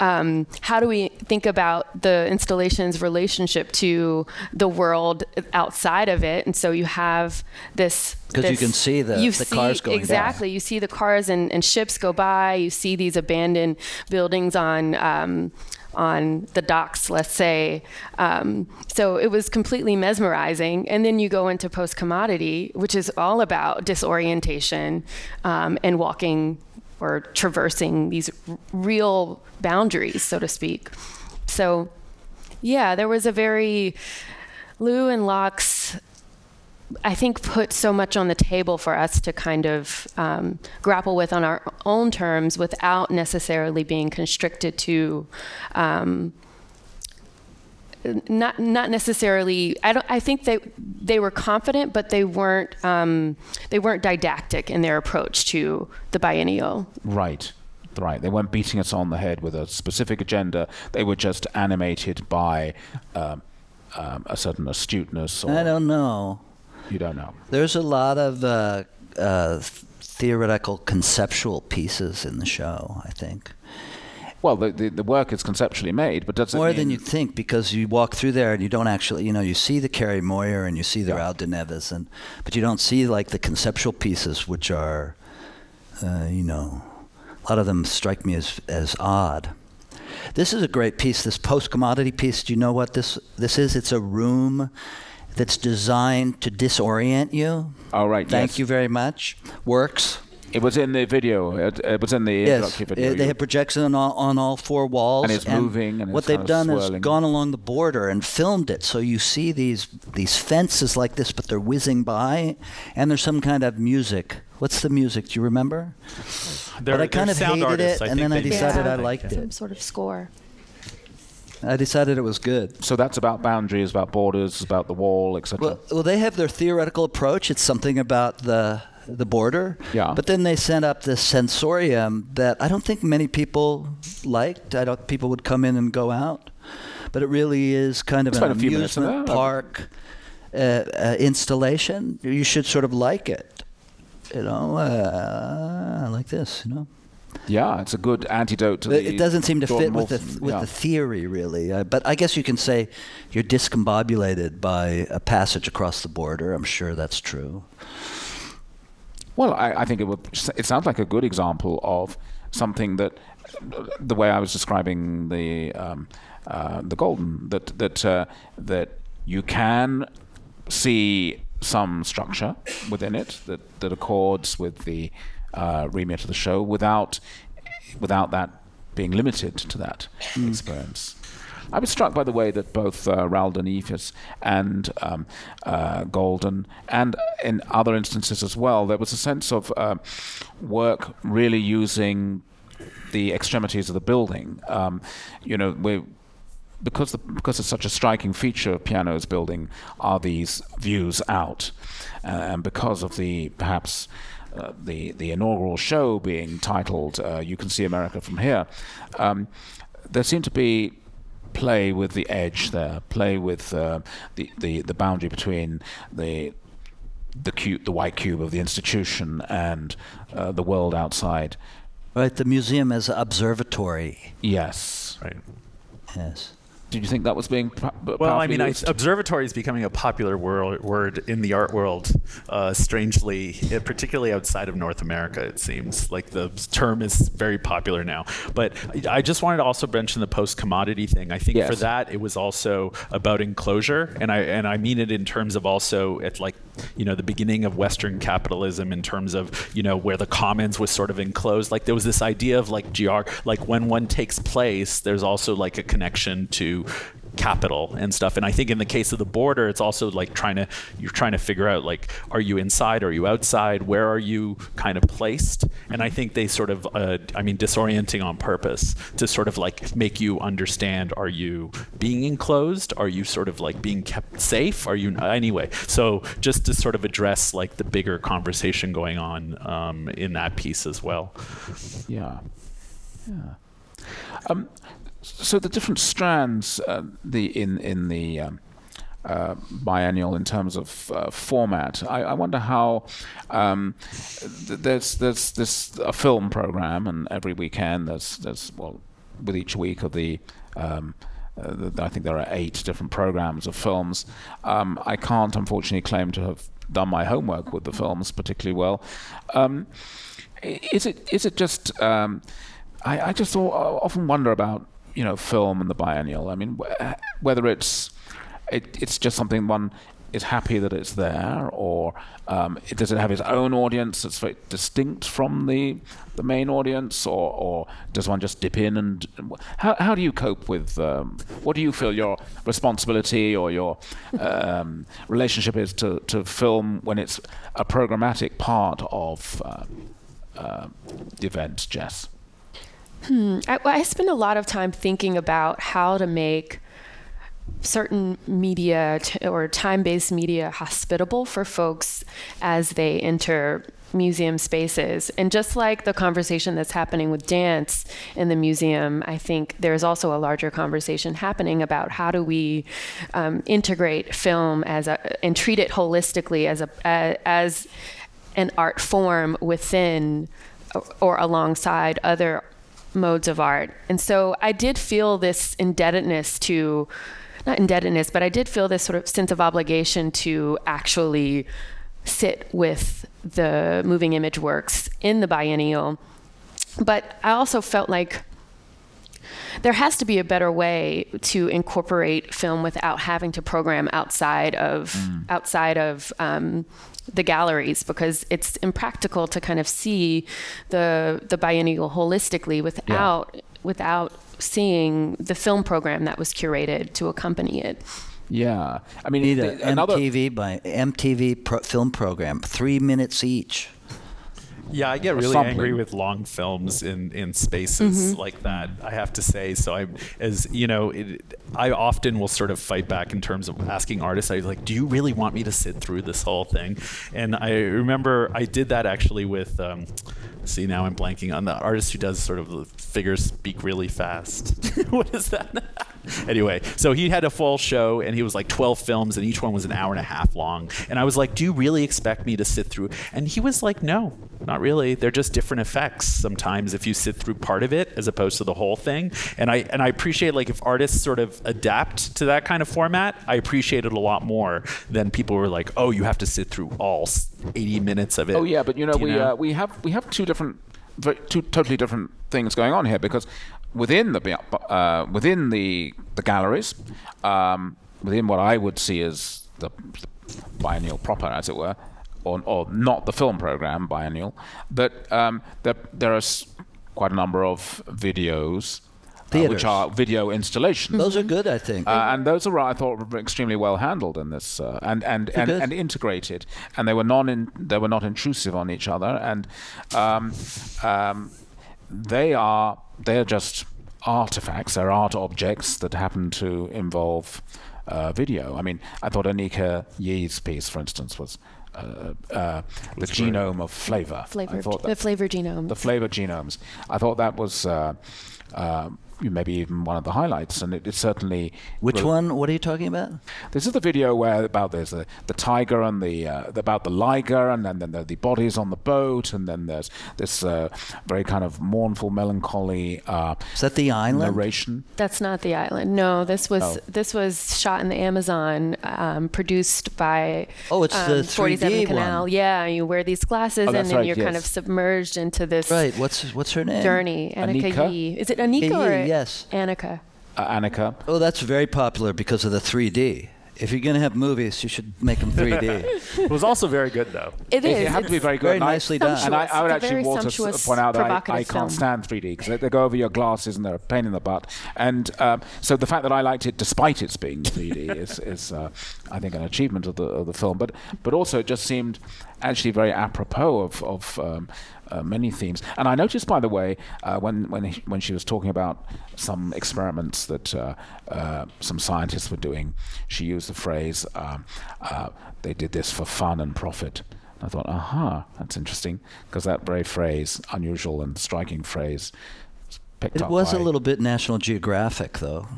um, how do we think about the installation's relationship to the world outside of it and so you have this 'Cause you can see the- the see- cars going by. exactly you see the cars and, and ships go by you see these abandoned buildings on um, on the docks, let's say. Um, so it was completely mesmerizing. And then you go into Postcommodity, which is all about disorientation um, and walking or traversing these r- real boundaries, so to speak. So, yeah, there was a very Lew and Locks I think put so much on the table for us to kind of um, grapple with on our own terms without necessarily being constricted to um, not not necessarily I don't I think they they were confident but they weren't um, they weren't didactic in their approach to the biennial Right. Right. They weren't beating us on the head with a specific agenda. They were just animated by um, um, a certain astuteness. Or I don't know. You don't know. There's a lot of uh, uh, theoretical, conceptual pieces in the show. I think Well, the, the, the work is conceptually made, but does it more than you think because you walk through there and you don't actually, you know, you see the Carrie Moyer and you see the Raúl de Nieves, and but you don't see like the conceptual pieces, which are, uh, you know, a lot of them strike me as as odd. This is a great piece. This Postcommodity piece. Do you know what this this is? It's a room that's designed to disorient you. All right. Thank yes. you very much. Works. It was in the video. It, it was in the Yes, introductory video. they had have projection on all, on all four walls, And it's moving and what it's they've done swirling. is gone along the border and filmed it, so you see these these fences like this, but they're whizzing by, and there's some kind of music. What's the music? Do you remember? They're- but I kind of hated artists. it, I and then I they do decided I something. liked Some it. sort of score. I decided it was good. So that's about boundaries, about borders, about the wall, etc. Well, well, they have their theoretical approach. It's something about the the border. Yeah. But then they sent up this sensorium that I don't think many people liked. I don't. People would come in and go out, but it really is kind of Spent an amusement park uh, uh, installation. You should sort of like it. You know, uh, like this. You know. yeah, it's a good antidote to It, the. it doesn't seem to fit with the Wolfson- with yeah. the theory, really. Uh, but I guess you can say you're discombobulated by a passage across the border. I'm sure that's true. Well, I, I think it would. It sounds like a good example of something that, the way I was describing the um, uh, the golden, that that uh, that you can see some structure within it that that accords with the uh, remit of the show without without that being limited to that experience. I was struck by the way that both uh, Raúl de Nieves and um, uh, Golden, and in other instances as well, there was a sense of uh, work really using the extremities of the building. Um, you know, we because the, because it's such a striking feature of Piano's building are these views out, uh, and because of the perhaps uh, the the inaugural show being titled uh, "You Can See America from Here," um, there seemed to be play with the edge there, play with uh, the, the the boundary between the the cube, the white cube of the institution and uh, the world outside. Right, the museum as an observatory. Yes. Right. Yes. Did you think that was being? Well, I mean, I, observatory is becoming a popular wor- word in the art world. Uh, strangely, eh, particularly outside of North America, it seems like the term is very popular now. But I I just wanted to also mention the Postcommodity thing. I think for that, it was also about enclosure, and I and I mean it in terms of also at like you know the beginning of Western capitalism in terms of you know where the commons was sort of enclosed. Like there was this idea of like gr like when one takes place, there's also like a connection to capital and stuff. And i think in the case of the border it's also like trying to you're trying to figure out like are you inside are you outside where are you kind of placed? And i think they sort of uh, i mean disorienting on purpose to sort of like make you understand are you being enclosed? Are you sort of like being kept safe? Are you anyway. So just to sort of address like the bigger conversation going on um, in that piece as well. Yeah. Yeah. Um, so the different strands, uh, the in in the um, uh, biennial in terms of uh, format, I, I wonder how um, th- there's there's this a film program, and every weekend there's there's well with each week of the. Um, uh, I think there are eight different programs of films. Um, I can't, unfortunately, claim to have done my homework with the films particularly well. Um, is it is it just um, I, I just often wonder about you know film and the biennial. I mean wh- whether it's it, it's just something one is happy that it's there, or um, it, does it have its own audience that's very distinct from the the main audience, or, or does one just dip in and how how do you cope with um, what do you feel your responsibility or your um, relationship is to, to film when it's a programmatic part of uh, uh, the event, Jess? Hmm. I, I spend a lot of time thinking about how to make certain media t- or time-based media hospitable for folks as they enter museum spaces and just like the conversation that's happening with dance in the museum i think there's also a larger conversation happening about how do we um, integrate film as a and treat it holistically as a as an art form within or alongside other modes of art. And so I did feel this indebtedness to, not indebtedness, but I did feel this sort of sense of obligation to actually sit with the moving image works in the biennial. But I also felt like there has to be a better way to incorporate film without having to program outside of Mm. outside of um, the galleries because it's impractical to kind of see the the biennial holistically without without seeing the film program that was curated to accompany it. Yeah, I mean, need the- an another MTV by MTV pro- film program, three minutes each. Yeah, I get really something. angry with long films in, in spaces like that. I have to say. So I, as you know, it, I often will sort of fight back in terms of asking artists. I was like, "Do you really want me to sit through this whole thing?" And I remember I did that actually with. Um, see, now I'm blanking on the artist who does sort of the figures speak really fast. what is that? anyway, so he had a full show and he was like 12 films and each one was an hour and a half long. And I was like, "Do you really expect me to sit through?" And he was like, "No, not really. They're just different effects sometimes if you sit through part of it as opposed to the whole thing." And I and I appreciate like if artists sort of adapt to that kind of format, I appreciate it a lot more than people who are like, "Oh, you have to sit through all 80 minutes of it." Oh yeah, but you know Do we Uh, we have we have two different, two totally different things going on here because within the uh, within the the galleries, um, within what I would see as the, the biennial proper, as it were, or, or not the film program biennial, but um, there there are quite a number of videos. Uh, which are video installations. Those are good, I think. Uh, and those are, I thought, were extremely well handled in this, uh, and and, and, and integrated, and they were non in, they were not intrusive on each other, and um, um, they are they are just artifacts. They're art objects that happen to involve uh, video. I mean, I thought Anicka Yi's piece, for instance, was. Uh, uh, the genome of flavor. I Flavor, thought the flavor genome. the flavor genomes. I thought that was uh, uh, maybe even one of the highlights, and it, it certainly. Which re- one? What are you talking about? This is the video where about there's the, the tiger and the uh, about the liger, and then, then there are the bodies on the boat, and then there's this uh, very kind of mournful, melancholy. Uh, Is that the island? Narration. That's not the island. No, this was Oh. this was shot in the Amazon, um, produced by Oh, it's the um, 47 3D Canal. one. Yeah, you wear these glasses Oh, and then right, you're kind of submerged into this Right. What's what's her name? journey. Annika, Anika? Yi. Is it Anicka Yi, or yes. Annika? Uh, Annika. Oh, that's very popular because of the 3D. If you're going to have movies, you should make them 3D. it was also very good though. It It, is. it had to be very good. Very nicely done. And I, I would It's actually want to point out that I, I can't film. stand 3D because they, they go over your glasses and they're a pain in the butt. And um, so the fact that I liked it despite its being 3D is, is uh, I think, an achievement of the, of the film. But but also it just seemed actually very apropos of, of um, uh, many themes. And I noticed, by the way, uh, when when he, when she was talking about some experiments that uh, uh, some scientists were doing, she used the phrase, um, uh, "They did this for fun and profit." I thought, aha, that's interesting, because that very phrase, unusual and striking phrase, It was a little bit National Geographic, though.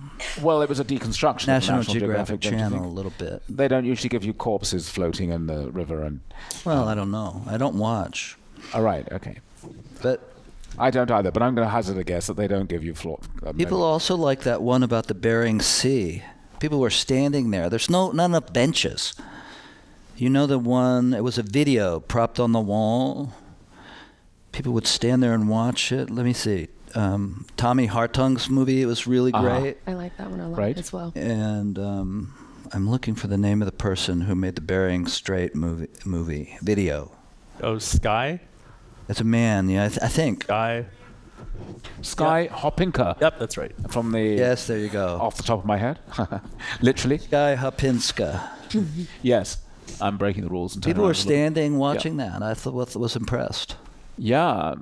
Well, it was a deconstruction. National, of National Geographic, don't Channel, a little bit. They don't usually give you corpses floating in the river, and Well, I don't know. I don't watch, all right, okay. but I don't either, but I'm going to hazard a guess that they don't give you floor. Uh, people no- also like that one about the Bering Sea. People were standing there. There's no not enough benches. You know the one? It was a video propped on the wall. People would stand there and watch it. Let me see. Um, Tommy Hartung's movie. It was really Uh-huh. great. I like that one a lot Right. as well. and um, I'm looking for the name of the person who made the Bering Strait movie movie video. Oh, Sky, It's a man, yeah, I, th- I think. Sky. Sky Hopinka Yep, that's right. from the Yes, there you go. off the top of my head, literally. Guy Hopinska. Yes, I'm breaking the rules. And People were around and look- standing watching that. I thought was, was impressed. Yeah,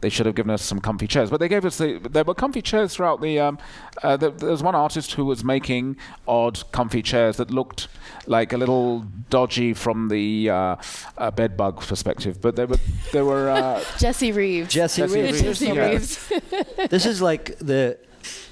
they should have given us some comfy chairs, but they gave us the. There were comfy chairs throughout the. Um, uh, there, there was one artist who was making odd comfy chairs that looked like a little dodgy from the uh, uh, bed bug perspective, but they were they were. Uh, Jessi Reaves. Jessi, Jessi Reaves. Reaves, Jessi yeah. Reaves. this is like the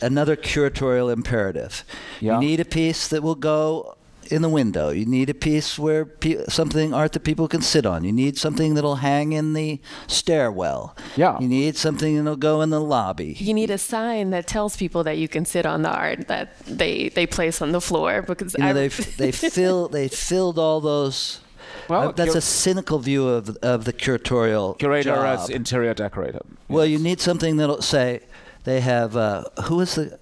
another curatorial imperative. Yeah. You need a piece that will go in the window. You need a piece where pe- something art that people can sit on. You need something that'll hang in the stairwell. Yeah. You need something that'll go in the lobby. You need a sign that tells people that you can sit on the art that they they place on the floor because You know, they they fill they filled all those. Well, uh, that's cur- a cynical view of of the curatorial curator job. as interior decorator. Well, Yes. you need something that'll say, They have uh, who is the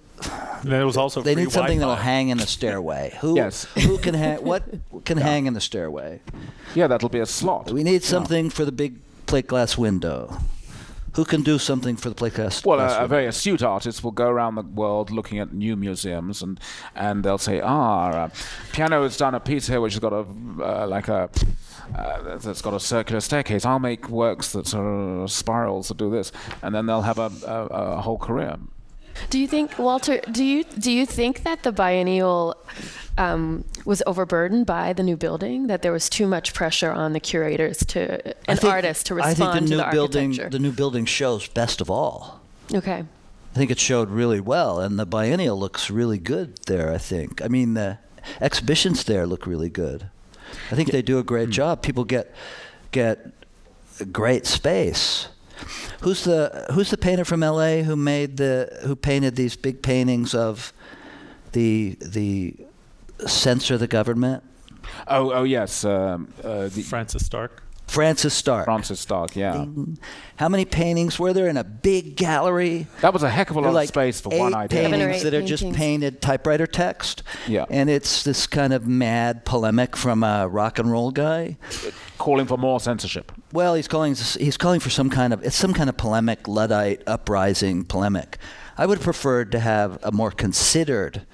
There was also they need something that'll hang in the stairway. Who Yes. who can hang what can hang in the stairway? Yeah, that'll be a slot. We need something for the big plate glass window. Who can do something for the plate glass? Well, glass a, a very astute artist will go around the world looking at new museums, and and they'll say, ah, uh, piano has done a piece here which has got a uh, like a uh, that's got a circular staircase. I'll make works that are spirals that do this, and then they'll have a, a, a whole career. Do you think, Walter? Do you do you think that the biennial um, was overburdened by the new building? That there was too much pressure on the curators to I and think- artists to I respond think the to new the building, architecture? the new building shows best of all. okay. I think it showed really well, and the biennial looks really good there. I think. I mean, the exhibitions there look really good. I think they do a great job. People get get great space. Who's the Who's the painter from L.A. who made the who painted these big paintings of the the censor the government? Oh, oh yes, um, uh, the Frances Stark. Frances Stark. Frances Stark. Yeah, How many paintings were there in a big gallery? that was a heck of a lot are of space for eight one idea. Paintings that are just painted typewriter text. Yeah. And it's this kind of mad polemic from a rock and roll guy. calling for more censorship. Well, he's calling he's calling for some kind of it's some kind of polemic luddite uprising polemic. I would have preferred to have a more considered,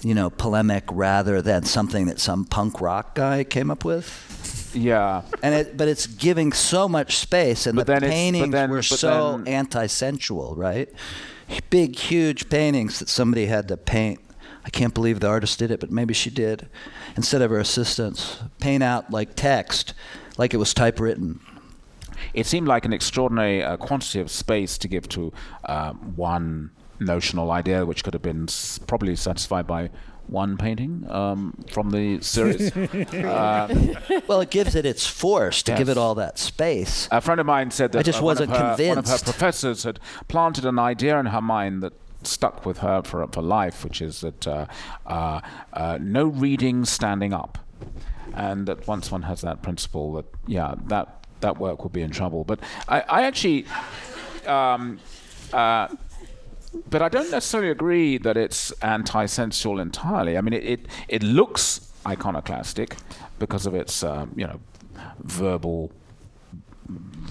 you know, polemic rather than something that some punk rock guy came up with. Yeah, And it, but it's giving so much space, and But the paintings then- were so then- anti-sensual, right? Big, huge paintings that somebody had to paint. I can't believe the artist did it, but maybe she did. Instead of her assistants, paint out like text, like it was typewritten. it seemed like an extraordinary uh, quantity of space to give to um, one notional idea, which could have been s- probably satisfied by one painting um, from the series. uh, Well, it gives it its force to give it all that space. a friend of mine said that I just uh, one of wasn't her- One of her professors had planted an idea in her mind that stuck with her for for life, which is that uh, uh, uh, no reading standing up, and that once one has that principle, that yeah, that that work will be in trouble. But I, I actually. Um, uh, but I don't necessarily agree that it's anti-sensual entirely. I mean, it, it, it looks iconoclastic because of its, um, you know, verbal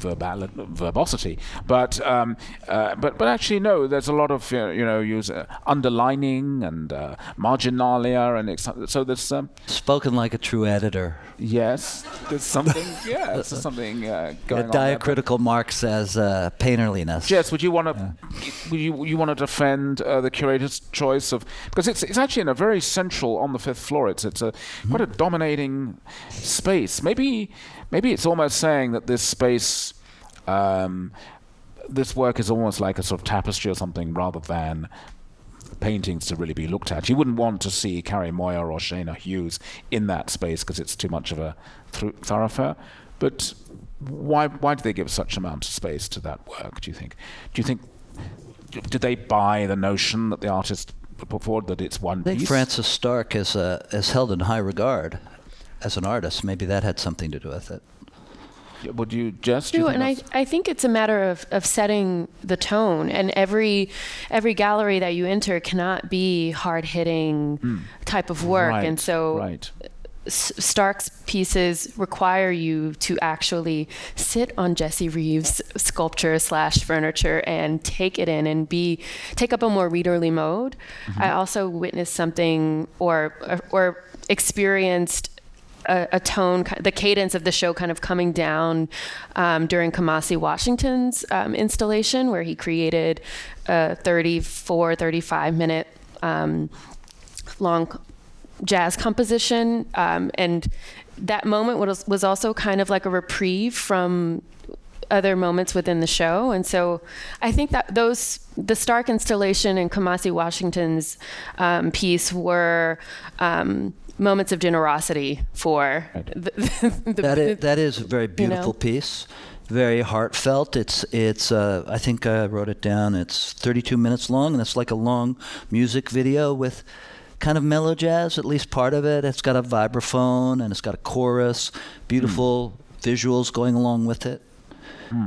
verbal verbosity, but um, uh, but but actually no. There's a lot of you know use uh, underlining and uh, marginalia and ex- so there's um, Spoken like a true editor. yes there's something yeah there's something uh, going A on. there, diacritical mark says uh, painterliness. Jess, would you want to would you you want to defend uh, the curator's choice of because it's it's actually in a very central on the fifth floor. It's it's a quite a dominating space. Maybe maybe it's almost saying that this space. Um, this work is almost like a sort of tapestry or something rather than paintings to really be looked at. You wouldn't want to see Carrie Moyer or Shara Hughes in that space because it's too much of a thoroughfare. But why why do they give such amount of space to that work? Do you think? Do you think? Did they buy the notion that the artist put forward that it's one I think piece? Frances Stark is, uh, is held in high regard as an artist. Maybe that had something to do with it. Would you just? do you and I, I think it's a matter of, of setting the tone, and every every gallery that you enter cannot be hard hitting type of work. Right, and so right. S- Stark's pieces require you to actually sit on Jessi Reaves' sculpture slash furniture and take it in and be take up a more readerly mode. Mm-hmm. I also witnessed something or or experienced a, a tone, the cadence of the show kind of coming down um, during Kamasi Washington's um, installation, where he created a 34, 35 minute um, long jazz composition. Um, and that moment was, was also kind of like a reprieve from other moments within the show. And so I think that those, the Stark installation and Kamasi Washington's um, piece were um, moments of generosity for the, the, That is, that is a very know? beautiful piece, very heartfelt. It's it's uh, I think I wrote it down. It's 32 minutes long, and it's like a long music video with kind of mellow jazz, at least part of it. It's got a vibraphone and it's got a chorus, beautiful visuals going along with it.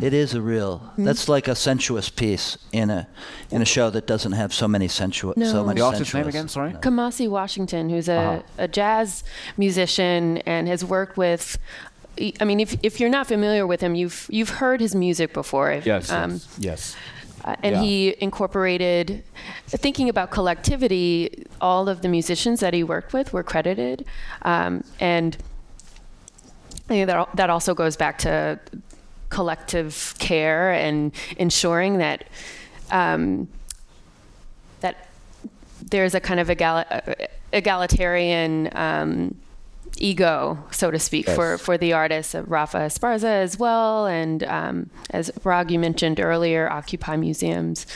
It is a real. Mm-hmm. That's like a sensuous piece in a in a show that doesn't have so many sensual. No. So many The artist's name again, sorry? Kamasi Washington, who's a, Uh-huh. a jazz musician and has worked with. I mean, if, if you're not familiar with him, you've you've heard his music before. Yes, Um, yes, yes. Uh, and Yeah. he incorporated, thinking about collectivity, all of the musicians that he worked with were credited. Um, and I think that, that also goes back to collective care and ensuring that um, that there's a kind of egali- egalitarian um, ego, so to speak, for, Yes. for the artists, Rafa Esparza as well, and um, as Hrag you mentioned earlier, Occupy Museums,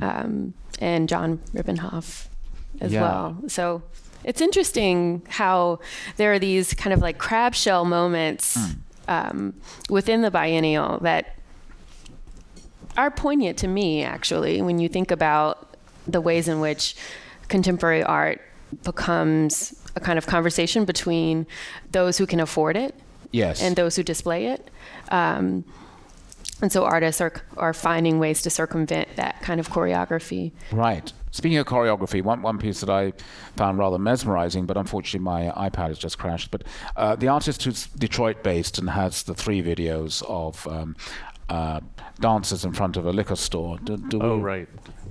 um, and John Riepenhoff as Yeah. well. So it's interesting how there are these kind of like crab shell moments um, within the biennial that are poignant to me, actually, when you think about the ways in which contemporary art becomes a kind of conversation between those who can afford it Yes. and those who display it. Um, and so artists are, are finding ways to circumvent that kind of choreography. Right. Speaking of choreography, one, one piece that I found rather mesmerizing, but unfortunately my iPad has just crashed. But uh, the artist who's Detroit based and has the three videos of um, uh, dancers in front of a liquor store. Do, do Oh, we- right.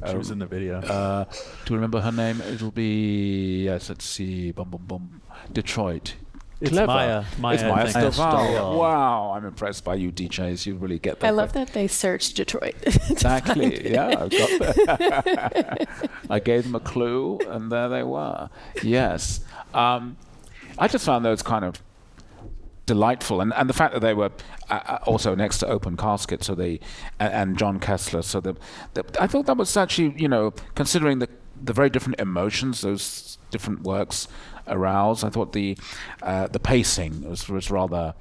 She was in the video. Uh, do you remember her name? It'll be, yes, let's see, bum, bum, bum. Detroit. It's Clever. Maya- Maya, it's I Maya think. Stovall. Stovall. Wow, I'm impressed by you DJs. You really get that. I love that they searched Detroit. Exactly. Yeah, I've got that. I gave them a clue, and there they were. Yes. Um, I just found those kind of delightful, and, and the fact that they were uh, uh, also next to Open Casket, so they and, and Jon Kessler. So the, the I thought that was actually, you know, considering the the very different emotions those different works arouse. I thought the uh, the pacing was was rather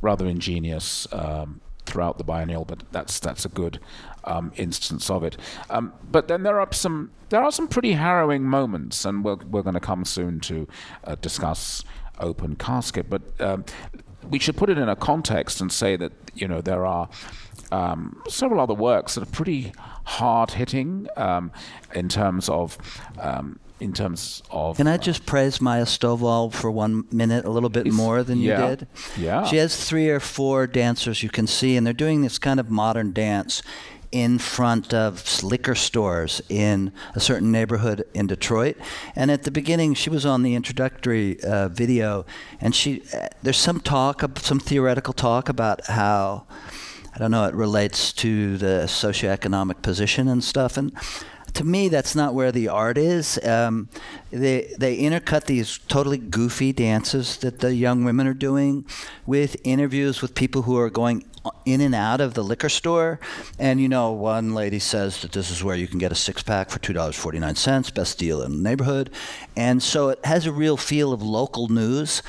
rather ingenious um, throughout the biennial, but that's that's a good um, instance of it. Um, but then there are some there are some pretty harrowing moments, and we're we're going to come soon to uh, discuss open casket. But um, we should put it in a context and say that you know there are. Um, several other works that are pretty hard hitting um, in terms of um, in terms of Can I just praise Maya Stovall for one minute a little bit more than yeah. you did? Yeah. She has three or four dancers you can see, and they're doing this kind of modern dance in front of liquor stores in a certain neighborhood in Detroit. And at the beginning, she was on the introductory uh, video, and she uh, there's some talk, some theoretical talk about how I don't know it relates to the socioeconomic position and stuff, and to me, that's not where the art is. Um, they they intercut these totally goofy dances that the young women are doing with interviews with people who are going in and out of the liquor store. And you know, one lady says that this is where you can get a six pack for two dollars forty nine cents, best deal in the neighborhood. And so it has a real feel of local news,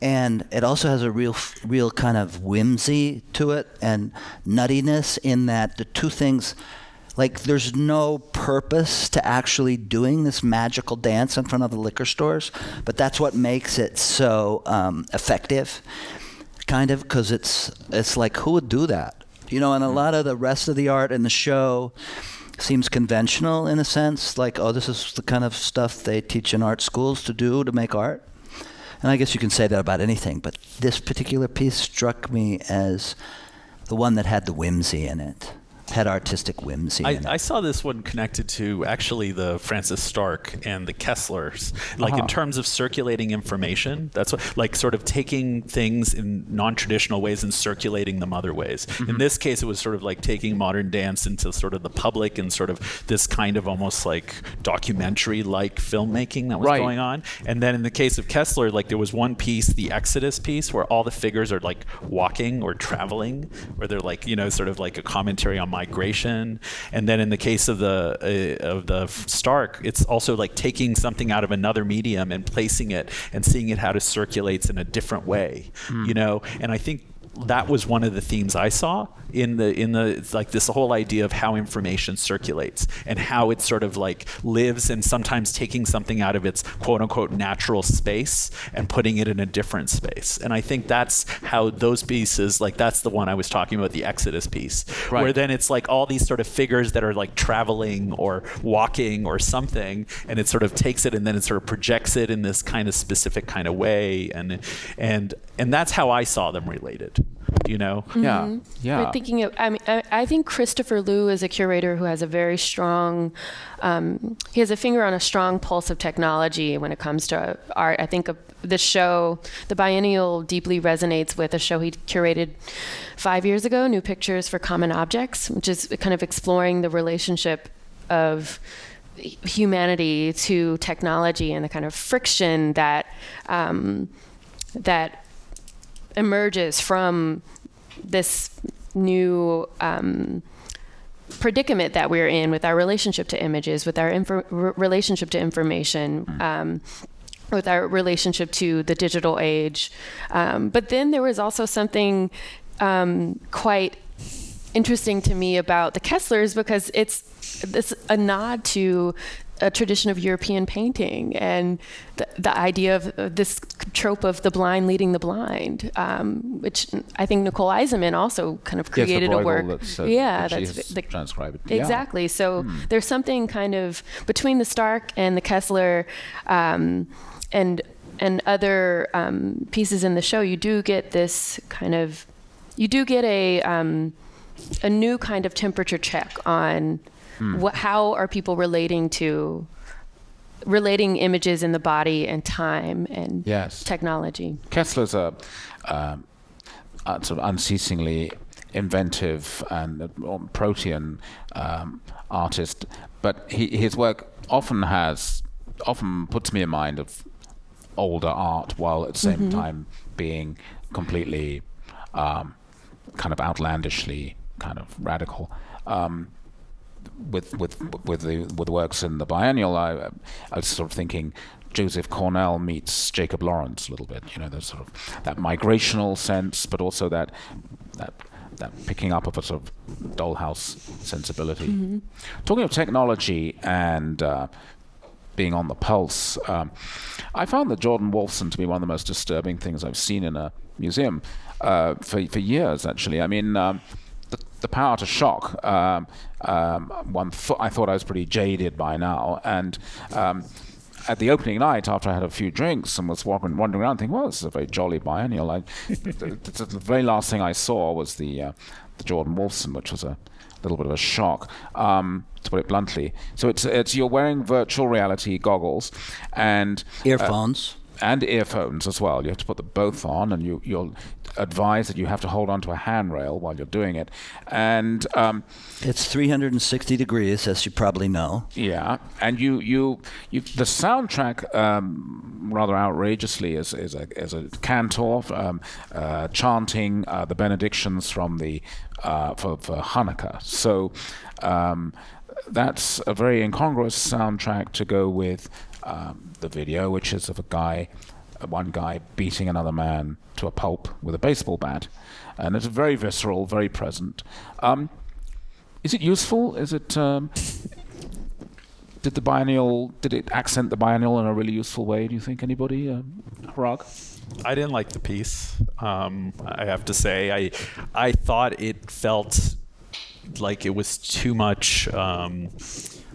and it also has a real real kind of whimsy to it and nuttiness in that the two things like there's no purpose to actually doing this magical dance in front of the liquor stores but that's what makes it so um, effective kind of because it's it's like who would do that? You know and a lot of the rest of the art in the show seems conventional in a sense like oh this is the kind of stuff they teach in art schools to do to make art. And i guess you can say that about anything but this particular piece struck me as the one that had the whimsy in it had artistic whimsy I. I saw this one connected to actually the Frances Stark and the Kesslers, like Uh-huh. in terms of circulating information. That's what, like, sort of taking things in non-traditional ways and circulating them other ways. Mm-hmm. In this case, it was sort of like taking modern dance into sort of the public and sort of this kind of almost like documentary-like filmmaking that was Right. going on. And then in the case of Kessler, like there was one piece, the Exodus piece, where all the figures are like walking or traveling, where they're like you know sort of like a commentary on migration. And then in the case of the uh, of the Stark, it's also like taking something out of another medium and placing it and seeing it how it circulates in a different way, Hmm. you know. And I think that was one of the themes I saw in the in the like this whole idea of how information circulates and how it sort of like lives and sometimes taking something out of its quote unquote natural space and putting it in a different space. And I think that's how those pieces like that's the one I was talking about the Exodus piece Right. where then it's like all these sort of figures that are like traveling or walking or something and it sort of takes it and then it sort of projects it in this kind of specific kind of way and and and that's how I saw them related you know Yeah, yeah. But thinking of, I mean, I, I think Christopher Lew is a curator who has a very strong, um, he has a finger on a strong pulse of technology when it comes to art. I think of the show, the biennial deeply resonates with a show he curated five years ago, New Pictures for Common Objects, which is kind of exploring the relationship of humanity to technology and the kind of friction that um, that emerges from this new um, predicament that we're in with our relationship to images, with our relationship to information. Um, with our relationship to the digital age. Um, but then there was also something um, quite interesting to me about the Kesslers because it's this a nod to a tradition of European painting and the, the idea of uh, this trope of the blind leading the blind, um, which I think Nicole Eisenman also kind of Yes, created a work. that's, uh, yeah, that that's the- transcribed. Yeah. Exactly. So Hmm. there's something kind of between the Stark and the Kessler, um, and and other um, pieces in the show. You do get this kind of, you do get a um, a new kind of temperature check on Hmm. what how are people relating to relating images in the body and time and Yes. technology. Kessler's a, um, a sort of unceasingly inventive and uh, protean um, artist, but he, his work often has often puts me in mind of older art, while at the same Mhm. time being completely um, kind of outlandishly kind of radical. Um, with with with the with works in the biennial, I I was sort of thinking Joseph Cornell meets Jacob Lawrence a little bit. You know, that sort of that migrational sense, but also that that that picking up of a sort of dollhouse sensibility. Mhm. Talking of technology and uh, being on the pulse, um, I found the Jordan Wolfson to be one of the most disturbing things I've seen in a museum uh, for for years. Actually, I mean. Um, the, the power to shock. Um, um, one th- I thought I was pretty jaded by now, and um, at the opening night, after I had a few drinks and was walking, wandering around, thinking, "Well, this is a very jolly biennial." I, the, the, the very last thing I saw was the uh, the Jordan Wolfson, which was a little bit of a shock, um, to put it bluntly. So it's it's you're wearing virtual reality goggles and uh, Earphones. And earphones as well. You have to put them both on, and you, you'll advise that you have to hold onto a handrail while you're doing it. And um, It's 360 degrees, as you probably know. yeah, and you you you the soundtrack um, rather outrageously is is a is a cantor um, uh, chanting uh, the benedictions from the uh, for for Hanukkah. So. Um, that's a very incongruous soundtrack to go with um, the video, which is of a guy, uh, one guy beating another man to a pulp with a baseball bat, and it's very visceral, very present. Um, is it useful? Is it? Um, did the biennial? Did it accent the biennial in a really useful way? Do you think anybody? Um? I didn't like the piece. Um, I have to say, I I thought it felt like it was too much um,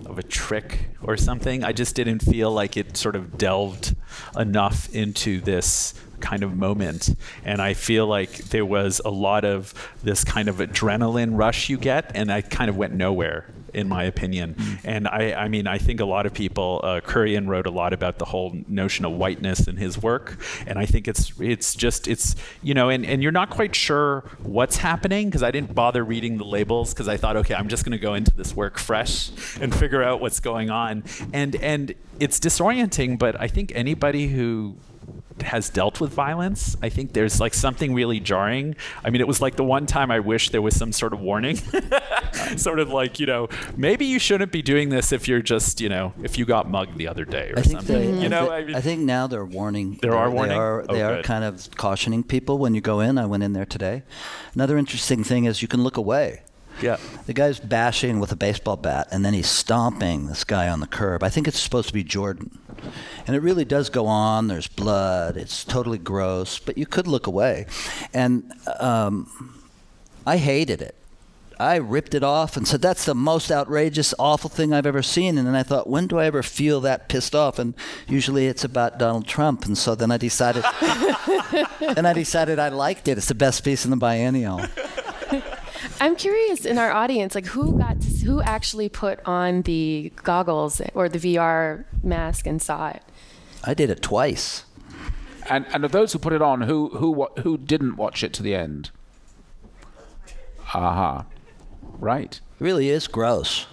of a trick or something. I just didn't feel like it sort of delved enough into this kind of moment. And I feel like there was a lot of this kind of adrenaline rush you get, and I kind of went nowhere. In my opinion, and I, I mean, I think a lot of people. Uh, Kurian wrote a lot about the whole notion of whiteness in his work, and I think it's it's just it's you know, and, and you're not quite sure what's happening because I didn't bother reading the labels because I thought, okay, I'm just going to go into this work fresh and figure out what's going on, and and it's disorienting. But I think anybody who has dealt with violence. I think there's like something really jarring. I mean, it was like the one time I wish there was some sort of warning, sort of like you know maybe you shouldn't be doing this if you're just you know if you got mugged the other day or I something. they, you know, I, I, mean, I think now they're warning. There are they warning? Are, Oh, they are kind of cautioning people when you go in. I went in there today. Another interesting thing is you can look away. Yeah. The guy's bashing with a baseball bat, and then he's stomping this guy on the curb. I think it's supposed to be Jordan. And it really does go on. There's blood. It's totally gross, but you could look away. And um, I hated it. I ripped it off and said, That's the most outrageous, awful thing I've ever seen. And then I thought, When do I ever feel that pissed off? And usually it's about Donald Trump. And so then I decided, and I decided I liked it. It's the best piece in the biennial. I'm curious in our audience, like who got to, who actually put on the goggles or the VR mask and saw it. I did it twice. And and of those who put it on, who who who didn't watch it to the end? Aha. Right. It really is gross.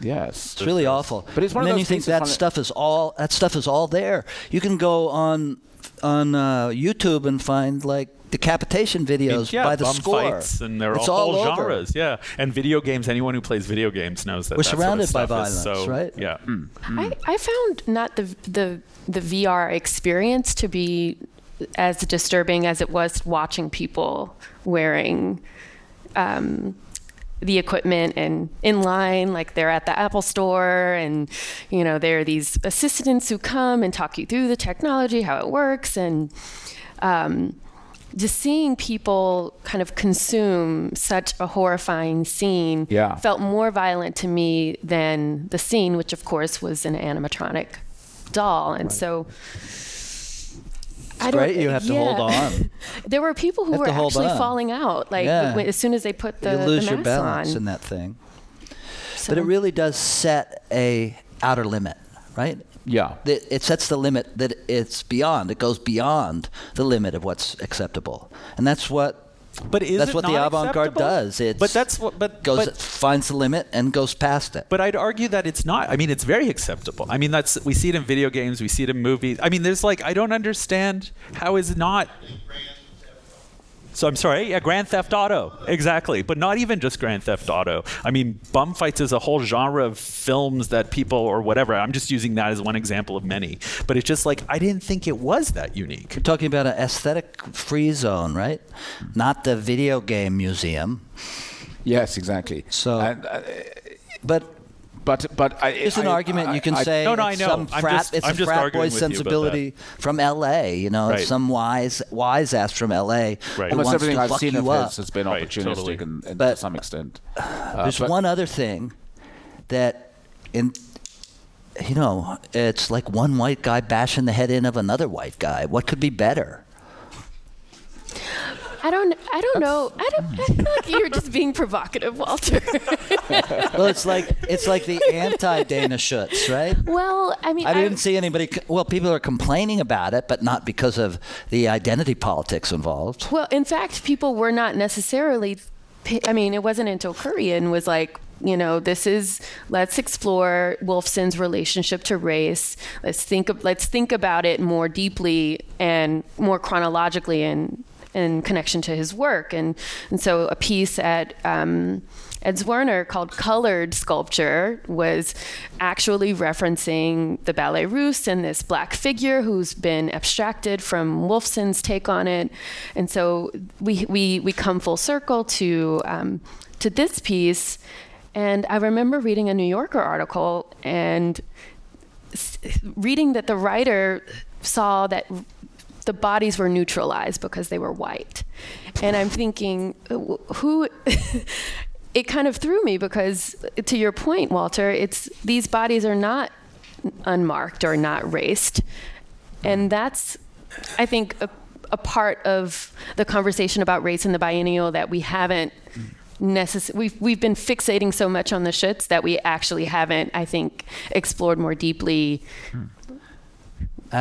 Yes. It's really awful. But it's one and of then those you think that that stuff is all that stuff is all there. You can go on on uh, YouTube and find like decapitation videos yeah, by the bum score. fights, and there are it's whole all over. genres. Yeah, and video games. Anyone who plays video games knows that We're that sort of surrounded by violence, so- right? Yeah. I, I found not the the the VR experience to be as disturbing as it was watching people wearing um, the equipment and in line like they're at the Apple store and you know there are these assistants who come and talk you through the technology how it works and um, just seeing people kind of consume such a horrifying scene Yeah. felt more violent to me than the scene, which of course was an animatronic doll. And so I don't- great you have to hold on. there were people who were actually on. falling out, like Yeah. as soon as they put the, you lose the your mask balance on. in that thing. So- But it really does set a outer limit, right? Yeah. It, it sets the limit that it's beyond. It goes beyond the limit of what's acceptable, and that's what. But is that's what the avant-garde does. It But that's what. But goes But, finds the limit and goes past it. but I'd argue that it's not. I mean, it's very acceptable. I mean, that's we see it in video games. We see it in movies. I mean, there's like I don't understand how is not. So I'm sorry, yeah, Grand Theft Auto, exactly, but not even just Grand Theft Auto. I mean, bum fights is a whole genre of films that people or whatever. I'm just using that as one example of many. But it's just like I didn't think it was that unique. You're talking about an aesthetic-free zone, right? Not the video game museum. Yes, exactly. So, And, uh, but but but I, There's an I- argument you can I- I- say No, no, I know. some I'm frat, just- it's I'm a just frat arguing boy with you about that. sensibility from L.A. You know, Right. some wise wise ass from L.A. Right. who Almost wants everything to I've fuck seen you of up. his has been Right, opportunistic totally. and, and But- to some extent. Uh, There's but- one other thing that in you know, it's like one white guy bashing the head in of another white guy. What could be better? I don't. I don't know. I don't. I feel like you're just being provocative, Walter. well, it's like it's like the anti Dana Schutz, right? well, I mean, I didn't see anybody. Well, people are complaining about it, but not because of the identity politics involved. Well, in fact, people were not necessarily. I mean, it wasn't until Kurian was like, you know, this is let's explore Wolfson's relationship to race. Let's think of, let's think about it more deeply and more chronologically and in connection to his work. And and so a piece at um, Ed Zwirner called Colored Sculpture was actually referencing the Ballet Russe and this black figure who's been abstracted from Wolfson's take on it. And so we, we, we come full circle to, um, to this piece. And I remember reading a New Yorker article and reading that the writer saw that the bodies were neutralized because they were white. And I'm thinking, uh, wh- who. it kind of threw me because, uh, to your point, Walter, it's these bodies are not unmarked or not raced. And that's, I think, a, a part of the conversation about race in the biennial that we haven't necess- we've, we've been fixating so much on the Schutz that we actually haven't, I think, explored more deeply hmm.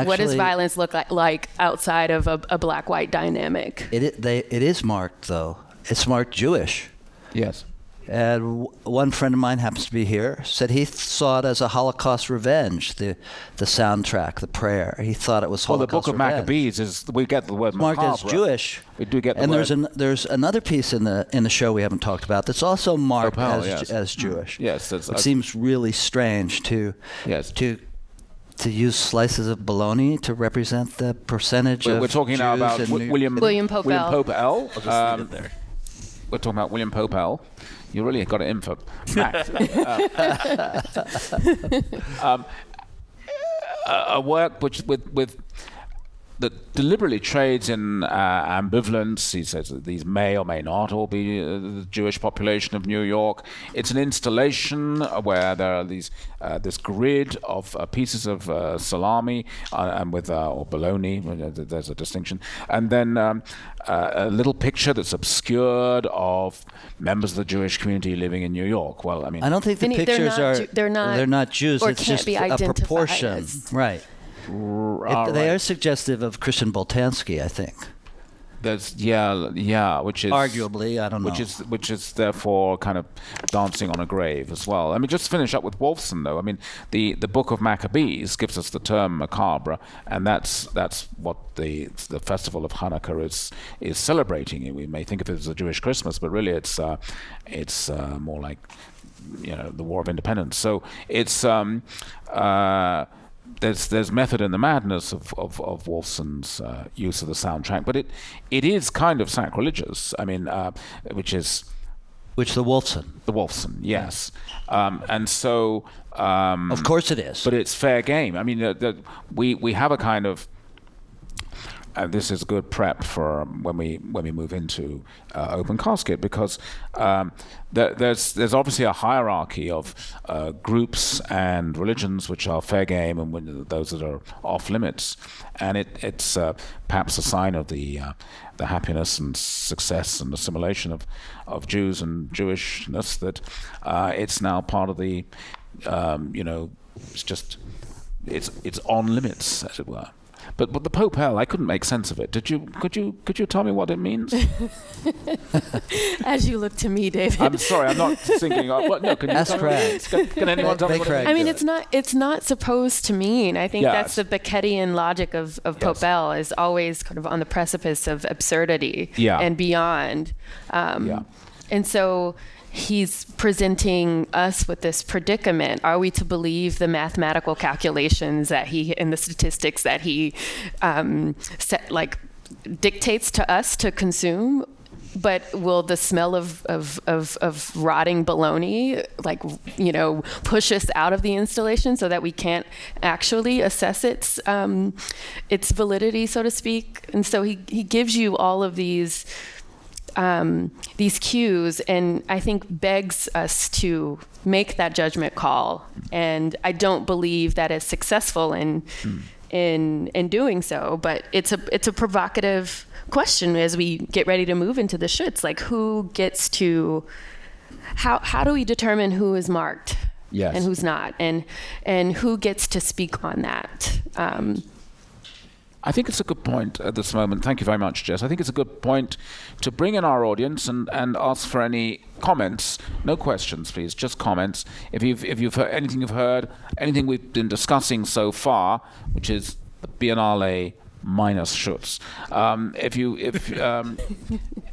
What does violence look like, like outside of a, a black-white dynamic? It, they, it is marked though. It's marked Jewish. Yes. And w- one friend of mine happens to be here. Said he th- saw it as a Holocaust revenge. The the soundtrack, the prayer. He thought it was Holocaust Well, the Holocaust Book of. Maccabees is we get the word marked as. Jewish. We do get the and word. there's an, there's another piece in the in the show we haven't talked about that's also marked Pope L, as, yes. as Jewish. Mm. Yes, it seems really strange to Yes. to to use slices of bologna to represent the percentage We're, of we're talking now about in Wi- New- William William Pope William L. Pope L. I'll just Um, leave it there. We're talking about William Pope L. You really got it in for Max. um, a, a work which with with that deliberately trades in uh, ambivalence. He says that these may or may not all be uh, the Jewish population of New York. It's an installation where there are these uh, this grid of uh, pieces of uh, salami uh, and with uh, or bologna. There's a distinction, and then um, uh, a little picture that's obscured of members of the Jewish community living in New York. Well, I mean, I don't think the Any- they're pictures not are they're not- they're not Jews. or it's can't just be a proportion, as- right? It- They right. are suggestive of Christian Boltanski, I think. There's yeah yeah, which is Arguably, I don't know, which is which is therefore kind of dancing on a grave as well. I mean, just to finish up with Wolfson though. I mean, the the Book of Maccabees gives us the term macabre, and that's that's what the the festival of Hanukkah is is celebrating. We may think of it as a Jewish Christmas, but really it's uh, it's uh, more like you know the War of Independence. So it's um, uh, there's there's method in the madness of of, of Wolfson's uh, use of the soundtrack, but it it is kind of sacrilegious. I mean, uh, which is Which the Wolfson. the Wolfson, yes, um, and so um, Of course it is. but it's fair game. I mean, the, the, we we have a kind of and this is good prep for um, when we when we move into uh, open casket because um, there, there's there's obviously a hierarchy of uh, groups and religions which are fair game and those that are off limits, and it, it's uh, perhaps a sign of the uh, the happiness and success and assimilation of of Jews and Jewishness that uh, it's now part of the um, you know it's just it's it's on limits as it were. But but the Pope L, I couldn't make sense of it. Did you? Could you? Could you tell me what it means? As you look to me, David. I'm sorry, I'm not thinking. Of, what, no, can you Ask tell? Hrag. Can, can anyone tell me what it Hrag means? I mean, it's not it's not supposed to mean. I think Yes. that's the Beckettian logic of, of Yes. Pope L is always kind of on the precipice of absurdity Yeah. and beyond. Um, Yeah. And so he's presenting us with this predicament. Are we to believe the mathematical calculations that he and the statistics that he um, set, like dictates to us to consume? But will the smell of, of, of, of rotting bologna, like, you know, push us out of the installation so that we can't actually assess its, um, its validity, so to speak? And so he, he gives you all of these um, these cues, and I think begs us to make that judgment call. And I don't believe that is successful in in in doing so. But it's a it's a provocative question as we get ready to move into the Schutz. Like, who gets to how how do we determine who is marked? Yes. And who's not, and and who gets to speak on that? Um, I think it's a good point at this moment. Thank you very much, Jess. I think it's a good point to bring in our audience and, and ask for any comments. No questions, please. Just comments. If you've if you've heard anything you've heard, anything we've been discussing so far, which is the Biennale minus Schutz. Um, if you if um,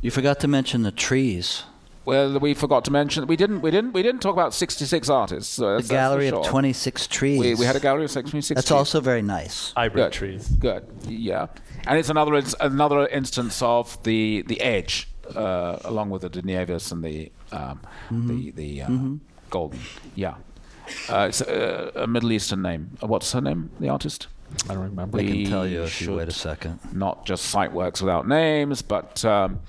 You forgot to mention the trees. Well, we forgot to mention we didn't we didn't we didn't talk about sixty six artists. So The that's, that's for gallery sure. of 26 trees. We, we had a gallery of 26 That's trees. also very nice. Hybrid Good. trees. Good. Yeah, and it's another ins- another instance of the the edge, uh, along with the De Nieves and the um, the the uh, golden. Yeah, uh, it's a, a Middle Eastern name. Uh, What's her name? The artist. I don't remember. I can tell you if you wait a second. Not just site works without names, but um,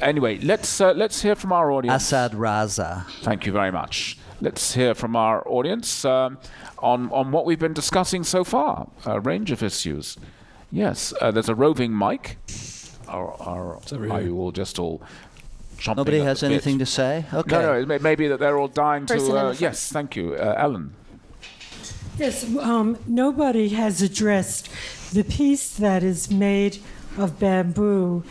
anyway, let's uh, let's hear from our audience. Asad Raza. Thank you very much. Let's hear from our audience um, on on what we've been discussing so far. A range of issues. Yes, uh, there's a roving mic. Or, or are you all just all Nobody has the bit? anything to say? Okay. No, no. It may, maybe that they're all dying Person to. Uh, yes, thank you, uh, Ellen. Yes, um, nobody has addressed the piece that is made of bamboo,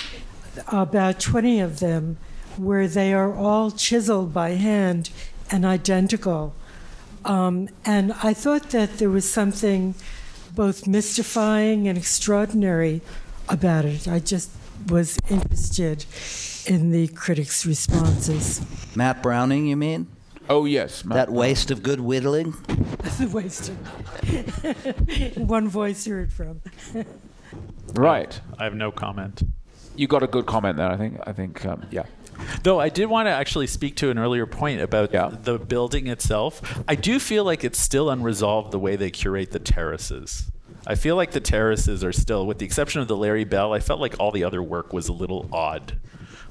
about 20 of them, where they are all chiseled by hand and identical. Um, and I thought that there was something both mystifying and extraordinary about it. I just was interested in the critics' responses. Matt Browning, you mean? Oh yes, Matt that waste of good whittling. the waste of one voice you heard from. Right. I have no comment. You got a good comment there. I think. I think. Um, yeah. Though I did want to actually speak to an earlier point about the building itself. I do feel like it's still unresolved the way they curate the terraces. I feel like the terraces are still, with the exception of the Larry Bell, I felt like all the other work was a little odd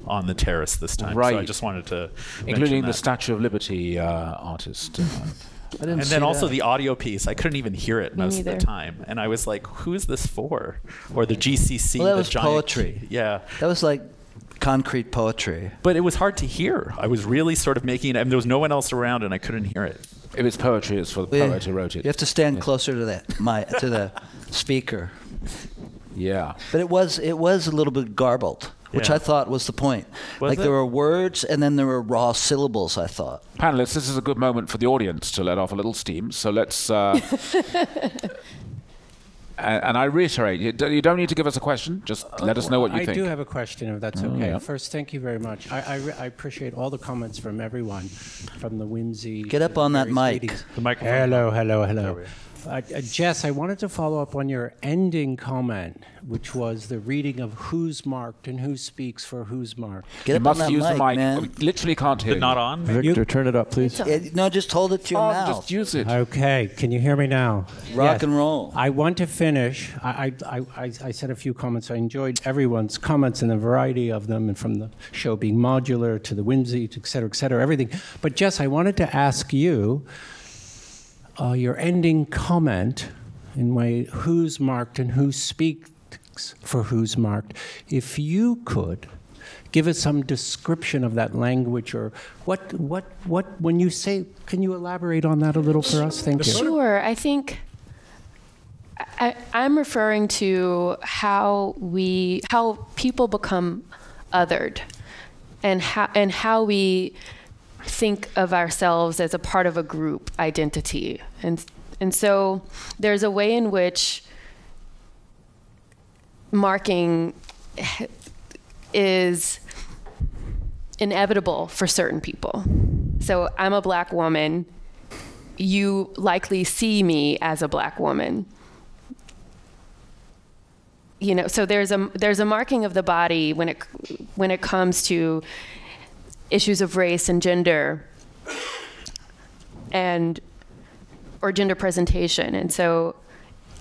on the terrace this time. So I just wanted to Including mention the. Statue of Liberty uh, artist. and then also the audio piece. I couldn't even hear it Me most of the time, and I was like, "Who is this for?" Or the GCC. Well, that the was giant- poetry. Yeah, That was like concrete poetry. but it was hard to hear. I was really sort of making it, and there was no one else around, and I couldn't hear it. If it's poetry, it's for the poet who wrote it. You have to stand closer to that my to the speaker. Yeah. But it was it was a little bit garbled, which Yeah. I thought was the point. Was like it? there were words and then there were raw syllables. I thought. Panelists, this is a good moment for the audience to let off a little steam. So let's. Uh, and, and I reiterate, you don't, need to give us a question. Just let us know what you I think. do have a question, if that's Oh, okay. yeah. First, thank you very much. I, I, re- I appreciate all the comments from everyone, from the whimsy. Get up on that various mic. readings. The microphone. Hello, hello, hello. Uh, uh, Jess, I wanted to follow up on your ending comment, which was the reading of who's marked and who speaks for who's marked. Get You up on must that use the mic, mic. man. We literally can't hear But not on. Victor, turn it up, please. no, just hold it to your Oh, mouth. just use it. Okay, can you hear me now? Rock and roll. I want to finish. I, I, I, I said a few comments. I enjoyed everyone's comments and the variety of them, and from the show being modular to the whimsy, to et cetera, et cetera, everything. But Jess, I wanted to ask you uh, your ending comment in way who's marked and who speaks for who's marked. If you could give us some description of that language or what what what when you say can you elaborate on that a little for us thank you Sure. I think I, I'm referring to how we how people become othered, and how and how we think of ourselves as a part of a group identity, and and so there's a way in which marking is inevitable for certain people. So I'm a black woman. You likely see me as a black woman. You know, so there's a there's a marking of the body when it when it comes to issues of race and gender and or gender presentation. And so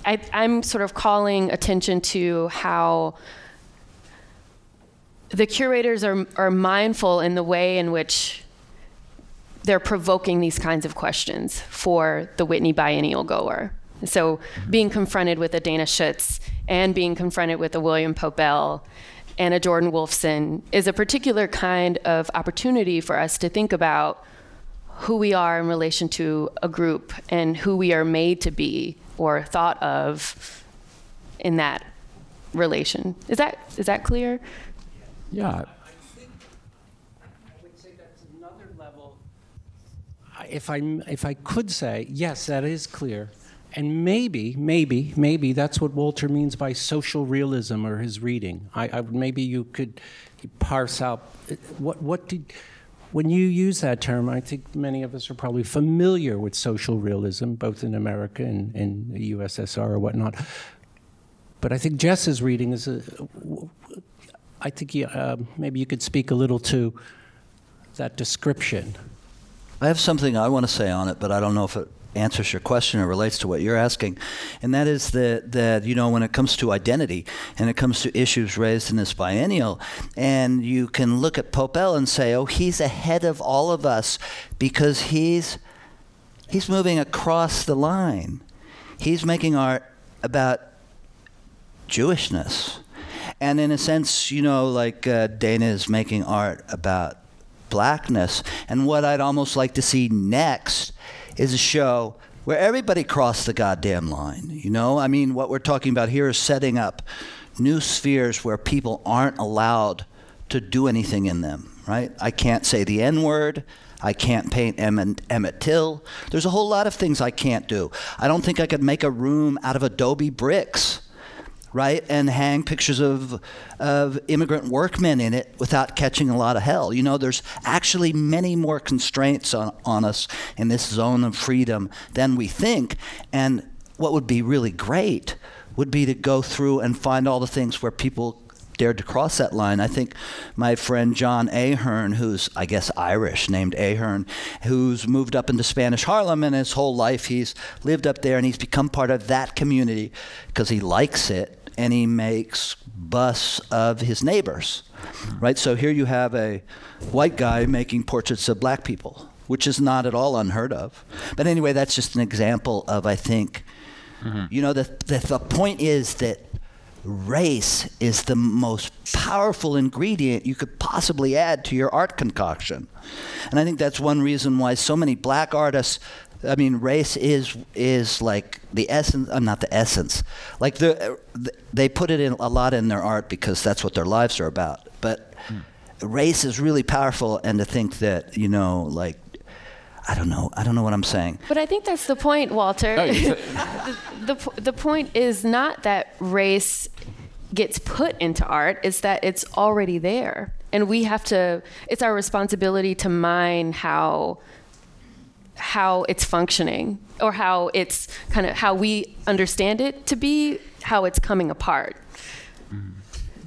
I, I'm sort of calling attention to how the curators are, are mindful in the way in which they're provoking these kinds of questions for the Whitney biennial goer. So mm-hmm. being confronted with a Dana Schutz and being confronted with a William Pope L and a Jordan Wolfson is a particular kind of opportunity for us to think about who we are in relation to a group and who we are made to be or thought of in that relation. Is that is that clear? Yeah. if I if I could say yes, that is clear, and maybe maybe maybe that's what Walter means by social realism or his reading. I, I maybe you could parse out what what did. When you use that term, I think many of us are probably familiar with social realism, both in America and in the USSR or whatnot. But I think Jess's reading is a. I think uh, maybe you could speak a little to that description. I have something I want to say on it, but I don't know if it answers your question or relates to what you're asking. And that is that, that you know, when it comes to identity and it comes to issues raised in this biennial, and you can look at Pope L and say, oh, he's ahead of all of us because he's, he's moving across the line. He's making art about Jewishness. And in a sense, you know, like uh, Dana is making art about blackness. And what I'd almost like to see next is a show where everybody crossed the goddamn line. You know, I mean, what we're talking about here is setting up new spheres where people aren't allowed to do anything in them. right? I can't say the N word. I can't paint Emmett, Emmett Till. There's a whole lot of things I can't do. I don't think I could make a room out of adobe bricks, right? And hang pictures of, of immigrant workmen in it without catching a lot of hell. You know, there's actually many more constraints on, on us in this zone of freedom than we think. And what would be really great would be to go through and find all the things where people dared to cross that line. I think my friend John Ahearn, who's I guess Irish, named Ahearn, who's moved up into Spanish Harlem, and his whole life he's lived up there, and he's become part of that community because he likes it, and he makes busts of his neighbors, right? So here you have a white guy making portraits of black people, which is not at all unheard of. But anyway, that's just an example of I think. Mm-hmm. You know, the, the, the point is that race is the most powerful ingredient you could possibly add to your art concoction. And I think that's one reason why so many black artists I mean, race is is like the essence. Uh, not the essence. Like the, they put it in a lot in their art because that's what their lives are about. But mm. race is really powerful, and to think that you know, like I don't know. I don't know what I'm saying. But I think that's the point, Walter. Oh, the, the, the point is not that race gets put into art, it's that it's already there. And we have to, it's our responsibility to mine how how it's functioning or how it's kind of how we understand it to be how it's coming apart mm-hmm.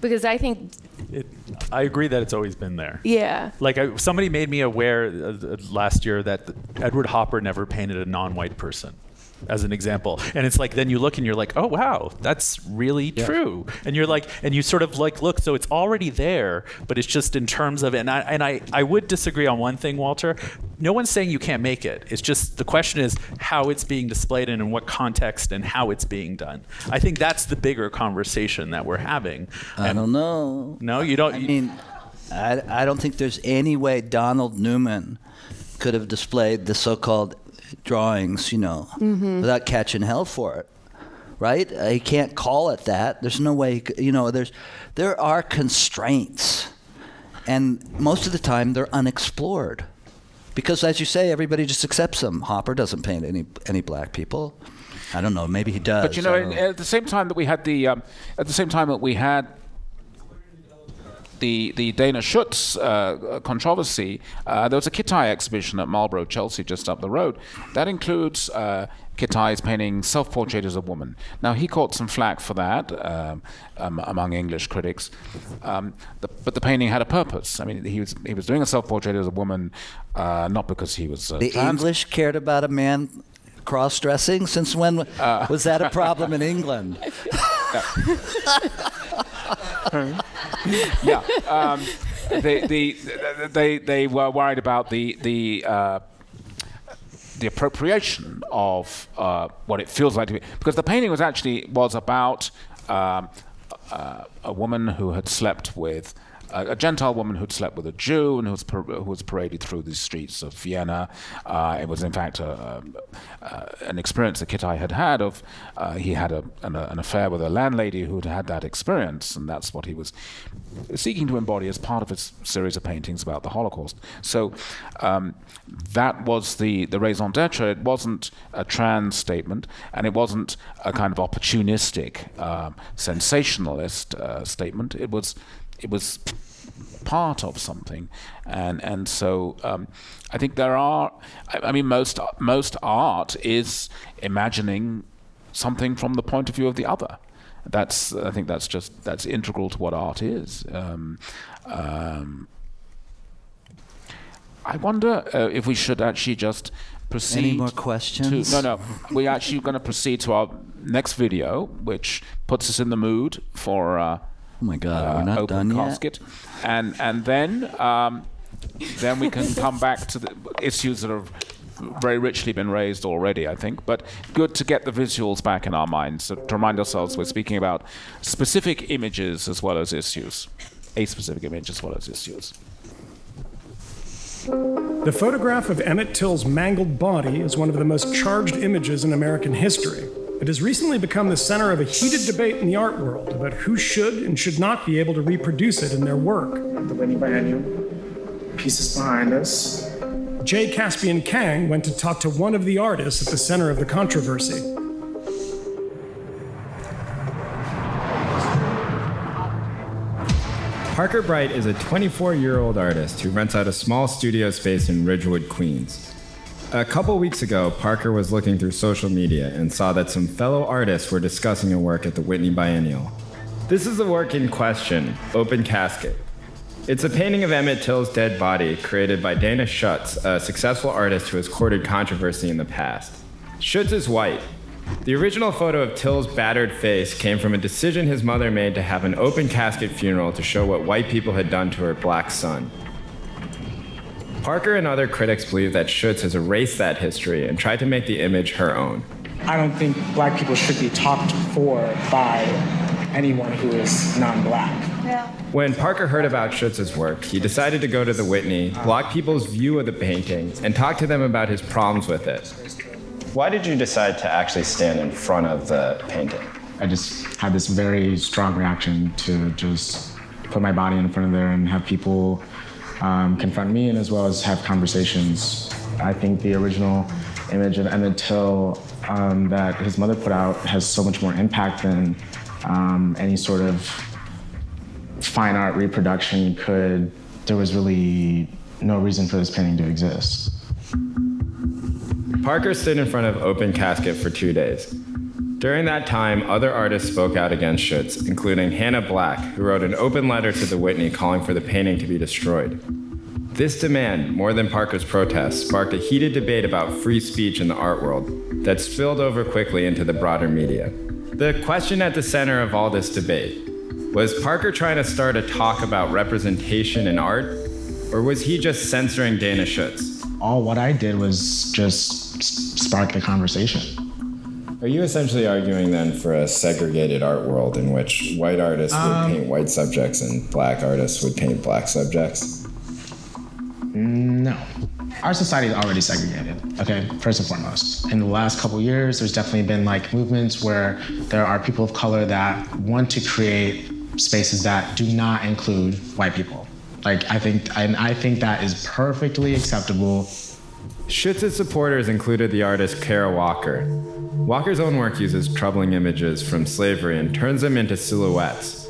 because i think it, I agree that it's always been there. Yeah. Like I, somebody made me aware uh, last year that Edward Hopper never painted a non-white person as an example. And it's like then you look and you're like, oh wow, that's really yeah. true. And you're like, and you sort of like look, so it's already there, but it's just in terms of and I and I, I would disagree on one thing, Walter. No one's saying you can't make it. It's just the question is how it's being displayed and in what context and how it's being done. I think that's the bigger conversation that we're having. I and don't know. No, you don't. I mean, I, I don't think there's any way Donald Newman could have displayed the so-called drawings, you know, mm-hmm. without catching hell for it. Right? Uh, he can't call it that. There's no way, you know, there's there are constraints. And most of the time they're unexplored. Because as you say, everybody just accepts them. Hopper doesn't paint any any black people. I don't know. Maybe he does. But you know, at the same time that we had the, um, at the same time that we had the the Dana Schutz uh, controversy, uh, there was a Kitaj exhibition at Marlborough, Chelsea, just up the road. That includes uh, Kitaj's painting Self-Portrait as a Woman. Now, he caught some flack for that um, um, among English critics, um, the, but the painting had a purpose. I mean, he was he was doing a self-portrait as a woman, uh, not because he was uh, the trans. English cared about a man cross-dressing. Since when uh, was that a problem in England? yeah. Um, they, they, they, they were worried about the, the, uh, the appropriation of uh, what it feels like to be. Because the painting was actually was about um, uh, a woman who had slept with a, a, Gentile woman who'd slept with a Jew and who was, par- who was paraded through the streets of Vienna. Uh, it was, in fact, a, a, an experience that Kitaj had had of uh, he had an, an, affair with a landlady who'd had that experience, and that's what he was seeking to embody as part of his series of paintings about the Holocaust. So um, that was the, the raison d'etre. It wasn't a trans statement, and it wasn't a kind of opportunistic, uh, sensationalist statement. It was it was part of something, and and so um, I think there are. I, I, mean, most most art is imagining something from the point of view of the other. That's I think that's just that's integral to what art is. Um, um, I wonder uh, if we should actually just proceed. Any more questions? To, no, no. We're actually going to proceed to our next video, which puts us in the mood for. Uh, Oh my God, uh, we're not open done casket. yet. And and then um, then we can come back to the issues that have very richly been raised already, I think. But good to get the visuals back in our minds so to remind ourselves we're speaking about specific images as well as issues, a specific image as well as issues. The photograph of Emmett Till's mangled body is one of the most charged images in American history. It has recently become the center of a heated debate in the art world about who should and should not be able to reproduce it in their work. The Whitney Biennial pieces behind us. Jay Caspian Kang went to talk to one of the artists at the center of the controversy. Parker Bright is a 24 year old artist who rents out a small studio space in Ridgewood, Queens. A couple weeks ago, Parker was looking through social media and saw that some fellow artists were discussing a work at the Whitney Biennial. This is the work in question, Open Casket. It's a painting of Emmett Till's dead body created by Dana Schutz, a successful artist who has courted controversy in the past. Schutz is white. The original photo of Till's battered face came from a decision his mother made to have an open casket funeral to show what white people had done to her black son. Parker and other critics believe that Schutz has erased that history and tried to make the image her own. I don't think black people should be talked for by anyone who is non black. Yeah. When Parker heard about Schutz's work, he decided to go to the Whitney, block people's view of the painting, and talk to them about his problems with it. Why did you decide to actually stand in front of the painting? I just had this very strong reaction to just put my body in front of there and have people um, confront me and as well as have conversations. I think the original image of Emmett Till um, that his mother put out has so much more impact than um, any sort of fine art reproduction could. There was really no reason for this painting to exist. Parker stood in front of Open Casket for two days. During that time, other artists spoke out against Schutz, including Hannah Black, who wrote an open letter to the Whitney calling for the painting to be destroyed. This demand, more than Parker's protest, sparked a heated debate about free speech in the art world that spilled over quickly into the broader media. The question at the center of all this debate was Parker trying to start a talk about representation in art, or was he just censoring Dana Schutz? All what I did was just spark the conversation. Are you essentially arguing then for a segregated art world in which white artists um, would paint white subjects and black artists would paint black subjects? No. Our society is already segregated, okay, first and foremost. In the last couple years, there's definitely been like movements where there are people of color that want to create spaces that do not include white people. Like I think and I think that is perfectly acceptable Schutz's supporters included the artist Kara Walker. Walker's own work uses troubling images from slavery and turns them into silhouettes.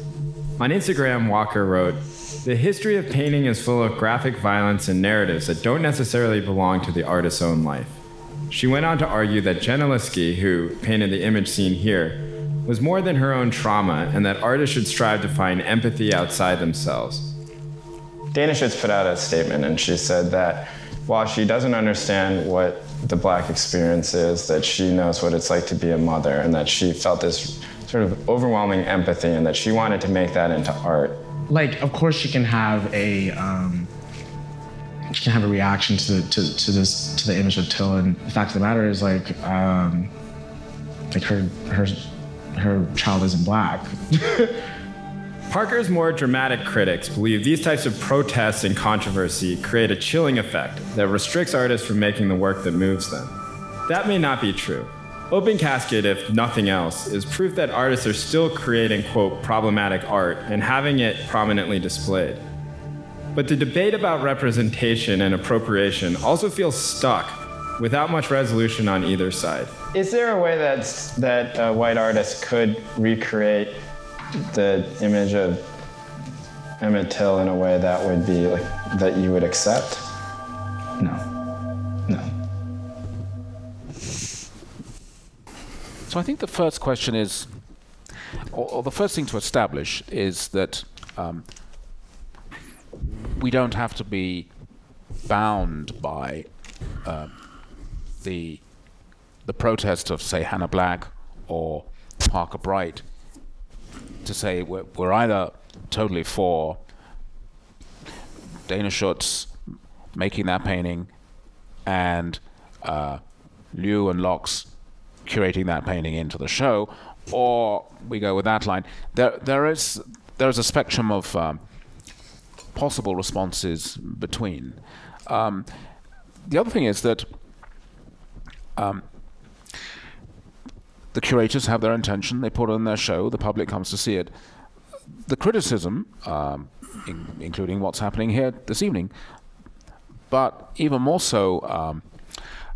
On Instagram, Walker wrote, The history of painting is full of graphic violence and narratives that don't necessarily belong to the artist's own life. She went on to argue that Gentileschi, who painted the image seen here, was more than her own trauma and that artists should strive to find empathy outside themselves. Dana Schutz put out a statement and she said that while she doesn't understand what the black experience is, that she knows what it's like to be a mother and that she felt this sort of overwhelming empathy and that she wanted to make that into art. Like, of course, she can have a um, she can have a reaction to the, to, to this to the image of Till, and the fact of the matter is, like, um, like her her her child isn't black. Parker's more dramatic critics believe these types of protests and controversy create a chilling effect that restricts artists from making the work that moves them. That may not be true. Open Casket, if nothing else, is proof that artists are still creating, quote, problematic art and having it prominently displayed. But the debate about representation and appropriation also feels stuck without much resolution on either side. Is there a way that, that uh, white artists could recreate the image of Emmett Till in a way that would be like that you would accept? No. No. So I think the first question is, or, or the first thing to establish is that um, we don't have to be bound by uh, the the protest of, say, Hannah Black or Parker Bright to say we're, we're either totally for Dana Schutz making that painting and uh, Lew and Locks curating that painting into the show, or we go with that line. There, there is there is a spectrum of um, possible responses between. Um, the other thing is that um, the curators have their intention, they put on their show, the public comes to see it. The criticism, um, in, including what's happening here this evening, but even more so, um,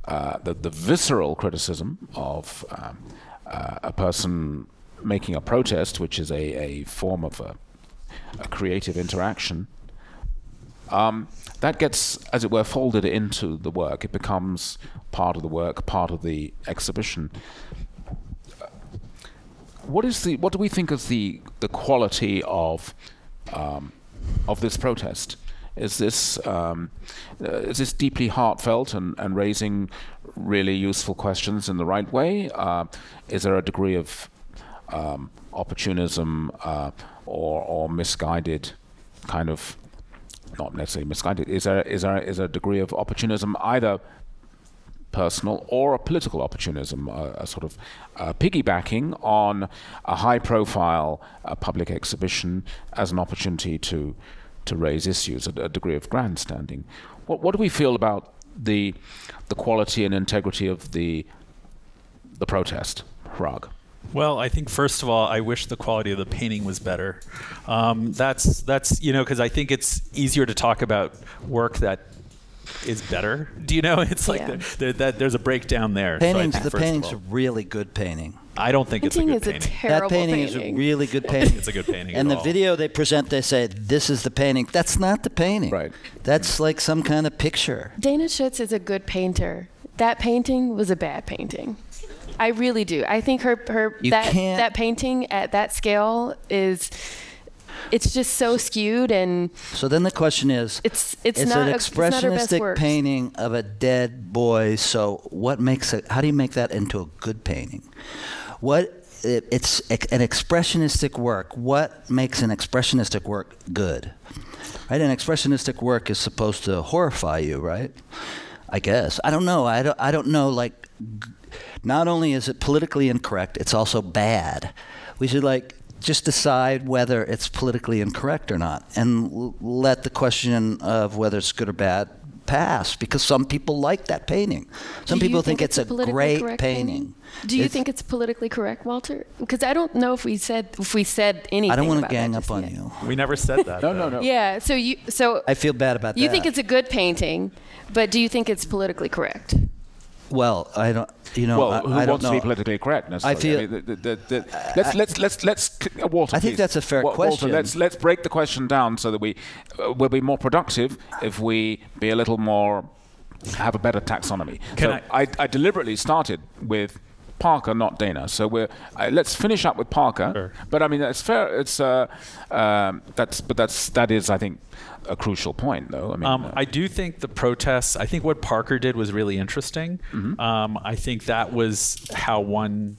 uh, the, the visceral criticism of um, uh, a person making a protest, which is a, a form of a, a creative interaction, um, that gets, as it were, folded into the work. It becomes part of the work, part of the exhibition. What is the? What do we think is the the quality of um, of this protest? Is this um, uh, is this deeply heartfelt and, and raising really useful questions in the right way? Uh, is there a degree of um, opportunism uh, or or misguided kind of not necessarily misguided. Is there is there is there a degree of opportunism either personal or a political opportunism, uh, a sort of uh, piggybacking on a high-profile uh, public exhibition as an opportunity to to raise issues, a, a degree of grandstanding. What what do we feel about the the quality and integrity of the the protest, Hrag? Well, I think first of all, I wish the quality of the painting was better. Um, that's that's you know because I think it's easier to talk about work that is better. Do you know? It's like Yeah. the, the, that there's a breakdown there. So think the painting's a really good painting. I don't think Painting it's a is good a painting. terrible that painting, is a really good painting. it's a good painting. and at the all. video they present, they say, "This is the painting." That's not the painting. Right. That's like some kind of picture. Dana Schutz is a good painter. That painting was a bad painting. I really do. I think her her You that can't- that painting at that scale is it's just so skewed and So then the question is, it's it's, it's not an a, it's not expressionistic painting of a dead boy. So what makes it? How do you make that into a good painting? What? It, it's an expressionistic work. What makes an expressionistic work good? Right? An expressionistic work is supposed to horrify you, right? I guess. I don't know. I don't. I don't know. Like, not only is it politically incorrect, it's also bad. We should like just decide whether it's politically incorrect or not, and l- let the question of whether it's good or bad pass. Because some people like that painting. Some Do people think, it's a politically great correct painting. Do you It's- think it's politically correct, Walter? Because I don't know if we said if we said anything. I don't want to gang up on yet. you. We never said that. no, no, no. Yeah. So you so I feel bad about you that. You think it's a good painting, but do you think it's politically correct? Well, I don't. You know, well, I, who I don't wants know. to be politically correct? I Necessarily? feel. mean, the, the, the, the, let's let's let's let's uh, Walter. I think please. that's a fair Wa- question. Walter, let's let's break the question down so that we uh, will be more productive if we be a little more have a better taxonomy. Can so I, I deliberately started with. Parker, not Dana. So we're uh, let's finish up with Parker. But I mean, that's fair. It's uh, um, that's but that's that is I think a crucial point, though. I mean, Um, uh, I do think the protests. I think what Parker did was really interesting. Mm-hmm. Um, I think that was how one.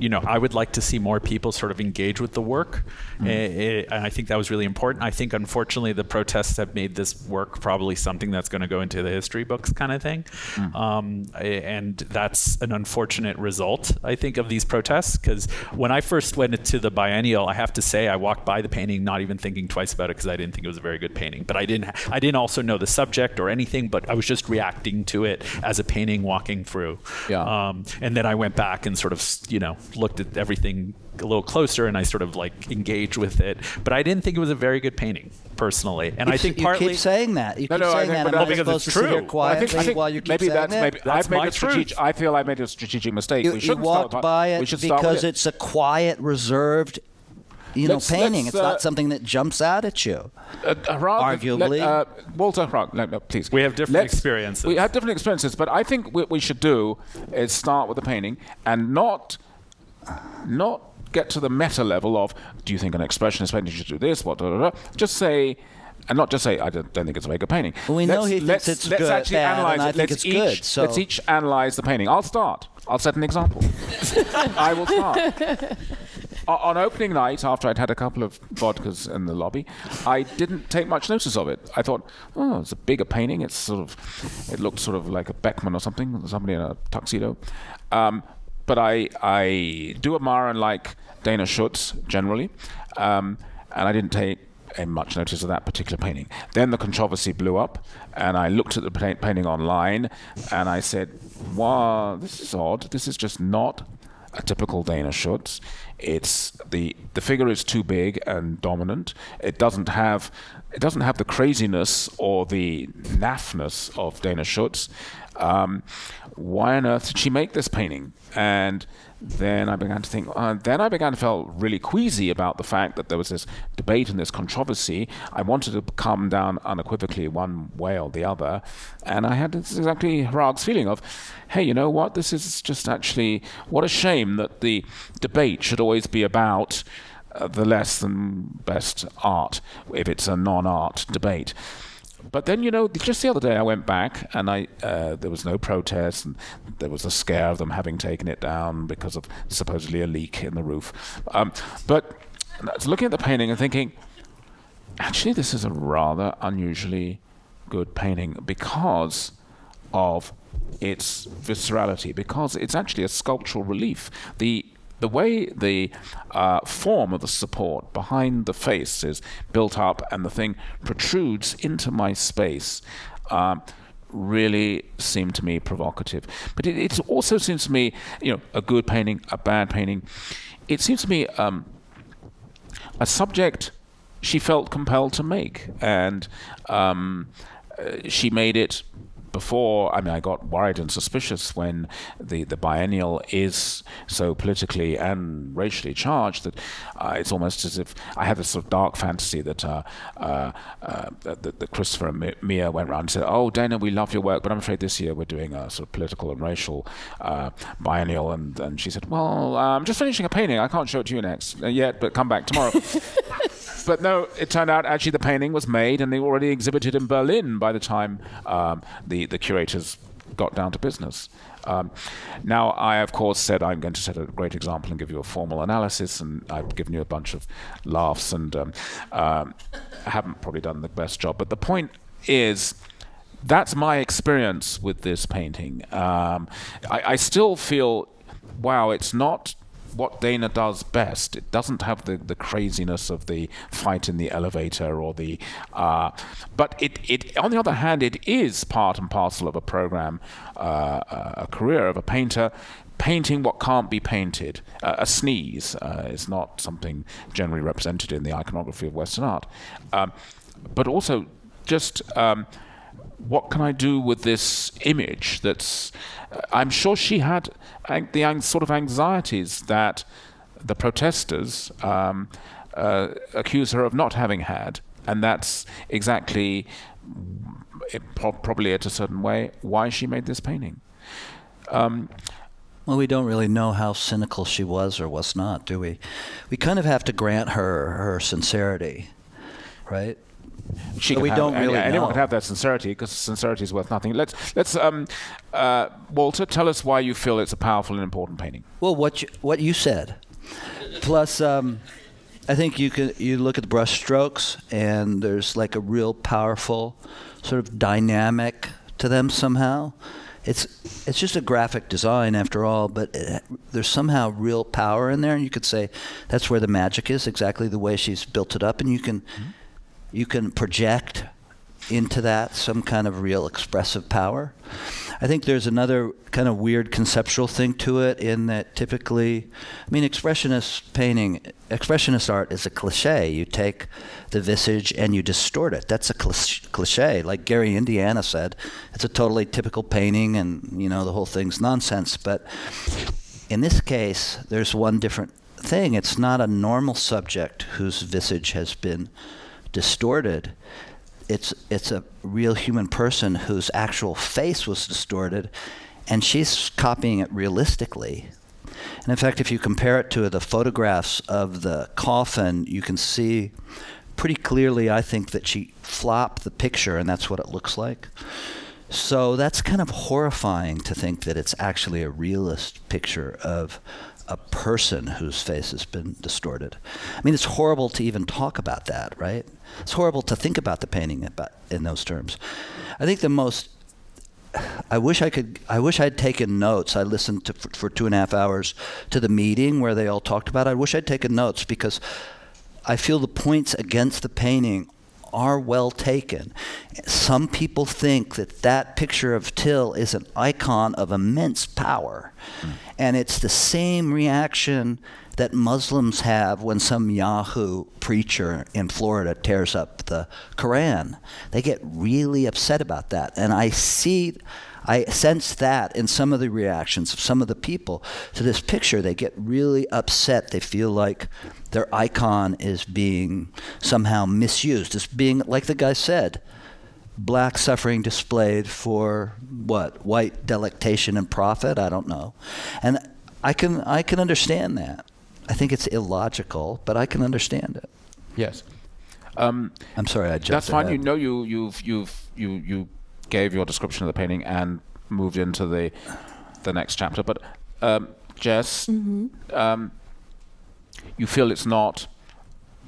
You know, I would like to see more people sort of engage with the work, Mm-hmm. Eh, eh, and I think that was really important. I think, unfortunately, the protests have made this work probably something that's going to go into the history books, kind of thing. Mm. Um, eh, and that's an unfortunate result, I think, of these protests. Because when I first went to the biennial, I have to say I walked by the painting, not even thinking twice about it, because I didn't think it was a very good painting. But I didn't, ha- I didn't also know the subject or anything, but I was just reacting to it as a painting walking through. Yeah. Um, and then I went back and sort of, you know, looked at everything a little closer, and I sort of like engaged with it. But I didn't think it was a very good painting, personally. And You I s- think you partly keep saying that. You No, keep no, I saying think- that. but Am I I think supposed to it's sit here true. quietly I think, I think while you keep maybe saying that's that? maybe That's I've made my a strategic. I feel I made a strategic mistake. You, we shouldn't start walked with- by we it should start with because it's a quiet, reserved, you know, Let's- painting. let's, it's uh, not something that jumps out at you. Uh, uh, Hrag, Arguably. let, uh, Walter Hrag, no, no, please. We have different Let's- experiences. We have different experiences, but I think what we should do is start with the painting and not, not get to the meta level of, do you think an expressionist painting should do this? What? Da, da, da. Just say. And not just say I don't, don't think it's a very good painting. Well, we know let's, he let's, it's let's good, actually bad, analyze it. let's it's each, good, so- Let's each analyze the painting. I'll start. I'll set an example. I will start. On opening night, after I'd had a couple of vodkas in the lobby, I didn't take much notice of it. I thought, oh, it's a bigger painting. It's sort of, it looked sort of like a Beckmann or something, somebody in a tuxedo. Um, but I, I do admire and like Dana Schutz generally, um, and I didn't take much notice of that particular painting. Then the controversy blew up, and I looked at the painting online, and I said, "Wow, this is odd. This is just not a typical Dana Schutz. It's the the figure is too big and dominant. It doesn't have it doesn't have the craziness or the naffness of Dana Schutz. Um, why on earth did she make this painting? And then I began to think, uh, then I began to feel really queasy about the fact that there was this debate and this controversy. I wanted to come down unequivocally one way or the other. And I had this exactly Hrag's feeling of, hey, you know what? This is just actually, what a shame that the debate should always be about uh, the less than best art if it's a non art debate. But then, you know, just the other day I went back and I uh, there was no protest and there was a scare of them having taken it down because of supposedly a leak in the roof. Um, but I was looking at the painting and thinking, actually, this is a rather unusually good painting because of its viscerality, because it's actually a sculptural relief. The the way the uh, form of the support behind the face is built up and the thing protrudes into my space uh, really seemed to me provocative. But it, it, also seems to me, you know, a good painting, a bad painting. It seems to me um, a subject she felt compelled to make, and um, uh, she made it before, I mean, I got worried and suspicious when the, the biennial is so politically and racially charged that uh, it's almost as if I had this sort of dark fantasy that uh, uh, uh that, that, Christopher and Mia went around and said, "Oh, Dana, we love your work, but I'm afraid this year we're doing a sort of political and racial uh, biennial." And, and she said, "Well, uh, I'm just finishing a painting. I can't show it to you next yet, but come back tomorrow." but no, it turned out actually the painting was made and they already exhibited in Berlin by the time um, the the curators got down to business. Um, now, I of course said I'm going to set a great example and give you a formal analysis, and I've given you a bunch of laughs, and um, um, I haven't probably done the best job. But the point is, that's my experience with this painting. Um, I, I still feel, wow, it's not what Dana does best. It doesn't have the, the craziness of the fight in the elevator or the, uh, but it, it on the other hand, it is part and parcel of a program, uh, a career of a painter. Painting what can't be painted. Uh, a sneeze uh, is not something generally represented in the iconography of Western art. Um, but also, just um, what can I do with this image that's I'm sure she had the sort of anxieties that the protesters um, uh, accuse her of not having had, and that's exactly, probably at a certain way, why she made this painting. Um, well, we don't really know how cynical she was or was not, do we? We kind of have to grant her her sincerity, right? She we have, don't really anyone know. can have that sincerity because sincerity is worth nothing. Let's let's um, uh, Walter tell us why you feel it's a powerful and important painting. Well, what you, what you said, plus um, I think you can you look at the brush strokes and there's like a real powerful sort of dynamic to them somehow. It's it's just a graphic design after all, but it, there's somehow real power in there, and you could say that's where the magic is, exactly the way she's built it up, and you can. Mm-hmm you can project into that some kind of real expressive power. I think there's another kind of weird conceptual thing to it in that typically, I mean, expressionist painting, expressionist art is a cliche. You take the visage and you distort it. That's a cliche. Like Gary Indiana said, it's a totally typical painting and, you know, the whole thing's nonsense. But in this case, there's one different thing. It's not a normal subject whose visage has been distorted. It's it's a real human person whose actual face was distorted, and she's copying it realistically. And in fact, if you compare it to the photographs of the coffin, you can see pretty clearly, I think, that she flopped the picture, and that's what it looks like. So that's kind of horrifying to think that it's actually a realist picture of a person whose face has been distorted. I mean, it's horrible to even talk about that, right? It's horrible to think about the painting about, in those terms. I think the most I wish I could. I wish I'd taken notes. I listened to for, for, two and a half hours to the meeting where they all talked about. it. I wish I'd taken notes because I feel the points against the painting are well taken. Some people think that that picture of Till is an icon of immense power. Mm. And it's the same reaction that Muslims have when some Yahoo preacher in Florida tears up the Koran. They get really upset about that. And I see I sense that in some of the reactions of some of the people to this picture. They get really upset. They feel like their icon is being somehow misused. It's being, like the guy said, black suffering displayed for what? White delectation and profit? I don't know. And I can, I can understand that. I think it's illogical, but I can understand it. Yes. Um, I'm sorry, I jumped That's fine. ahead. You know, you you've you've you you gave your description of the painting and moved into the the next chapter. But um, Jess, um, you feel it's not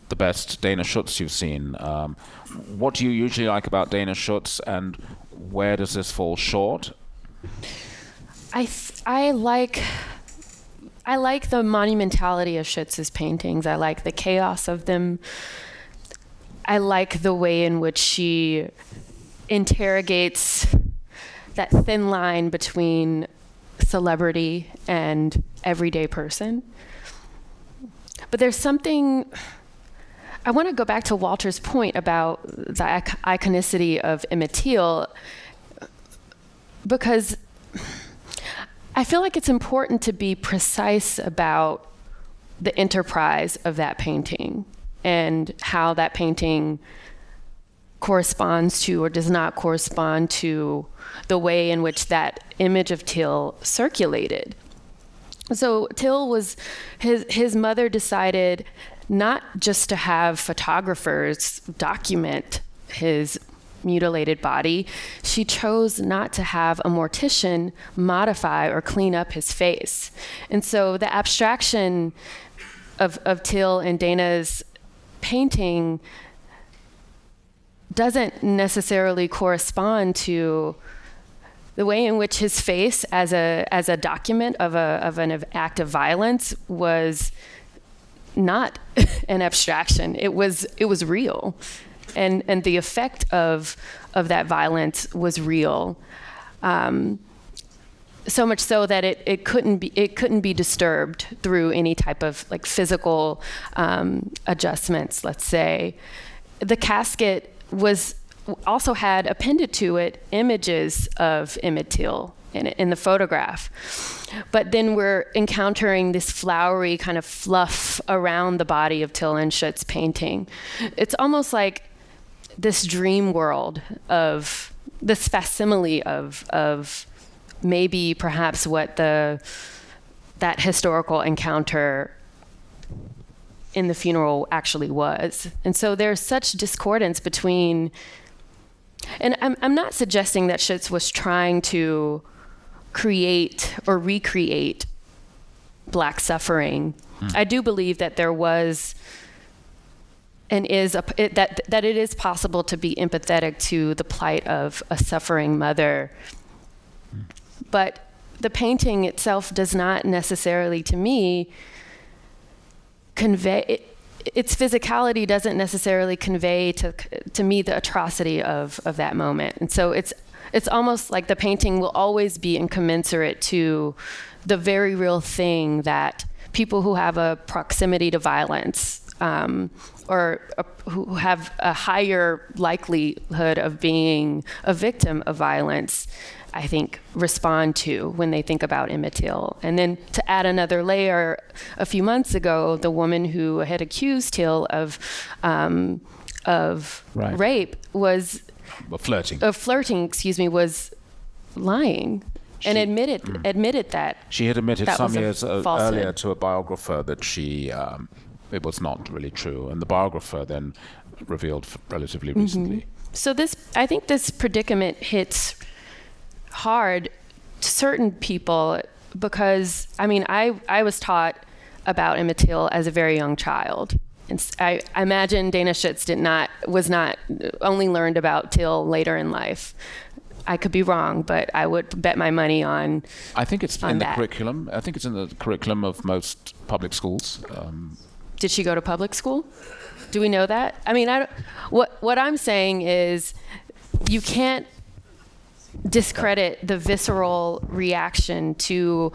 the best Dana Schutz you've seen. Um, what do you usually like about Dana Schutz, and where does this fall short? I th- I like I like the monumentality of Schutz's paintings. I like the chaos of them. I like the way in which she interrogates that thin line between celebrity and everyday person. But there's something I want to go back to Walter's point about the iconicity of Emmett Till because I feel like it's important to be precise about the enterprise of that painting and how that painting corresponds to or does not correspond to the way in which that image of Till circulated. So Till was his his mother decided not just to have photographers document his mutilated body, she chose not to have a mortician modify or clean up his face. And so the abstraction of, of Till and Dana's painting doesn't necessarily correspond to the way in which his face as a as a document of a of an act of violence was not an abstraction it was it was real and and the effect of of that violence was real um, so much so that it, it couldn't be it couldn't be disturbed through any type of like physical um, adjustments let's say the casket was also had appended to it images of Emmett Till in, in the photograph. But then we're encountering this flowery kind of fluff around the body of Till and Schutz painting. It's almost like this dream world of this facsimile of of maybe perhaps what the that historical encounter in the funeral actually was. And so there's such discordance between and I'm, I'm not suggesting that Schutz was trying to create or recreate black suffering. Mm. I do believe that there was and is a, it, that that it is possible to be empathetic to the plight of a suffering mother. But the painting itself does not necessarily, to me, convey. It, its physicality doesn't necessarily convey to to me the atrocity of of that moment, and so it's it's almost like the painting will always be incommensurate to the very real thing that people who have a proximity to violence um, or a, who have a higher likelihood of being a victim of violence, I think, respond to when they think about Emmett Till. And then to add another layer, a few months ago, the woman who had accused Till of um, of Right. rape was Well, flirting. of flirting, excuse me, was lying and admitted admitted that She had admitted that some was a years uh, earlier to a biographer that she um, it was not really true, and the biographer then revealed relatively Mhm. recently. So this, I think, this predicament hits hard to certain people because I mean, I I was taught about Emmett Till as a very young child. And I, I imagine Dana Schutz did not was not only learned about Till later in life. I could be wrong, but I would bet my money on. I think it's on in the curriculum. I think it's in the curriculum of most public schools. Um, did she go to public school? Do we know that? I mean, I don't, what what I'm saying is, you can't discredit the visceral reaction to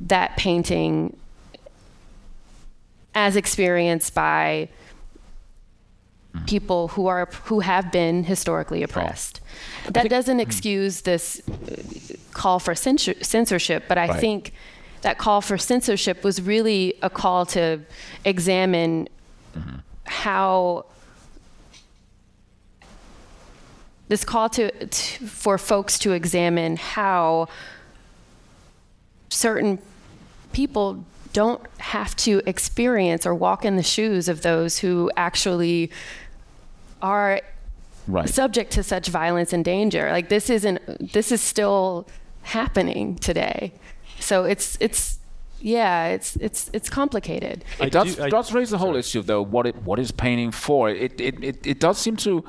that painting as experienced by people who are who have been historically oppressed. That doesn't excuse this call for censor, censorship, but I Right. think that call for censorship was really a call to examine how this call to, to for folks to examine how certain people don't have to experience or walk in the shoes of those who actually are Right. subject to such violence and danger. Like this isn't this is still happening today. So it's it's yeah, it's it's it's complicated. It does, does raise the whole issue, though. What it what is painting for? It it, it, it does seem to.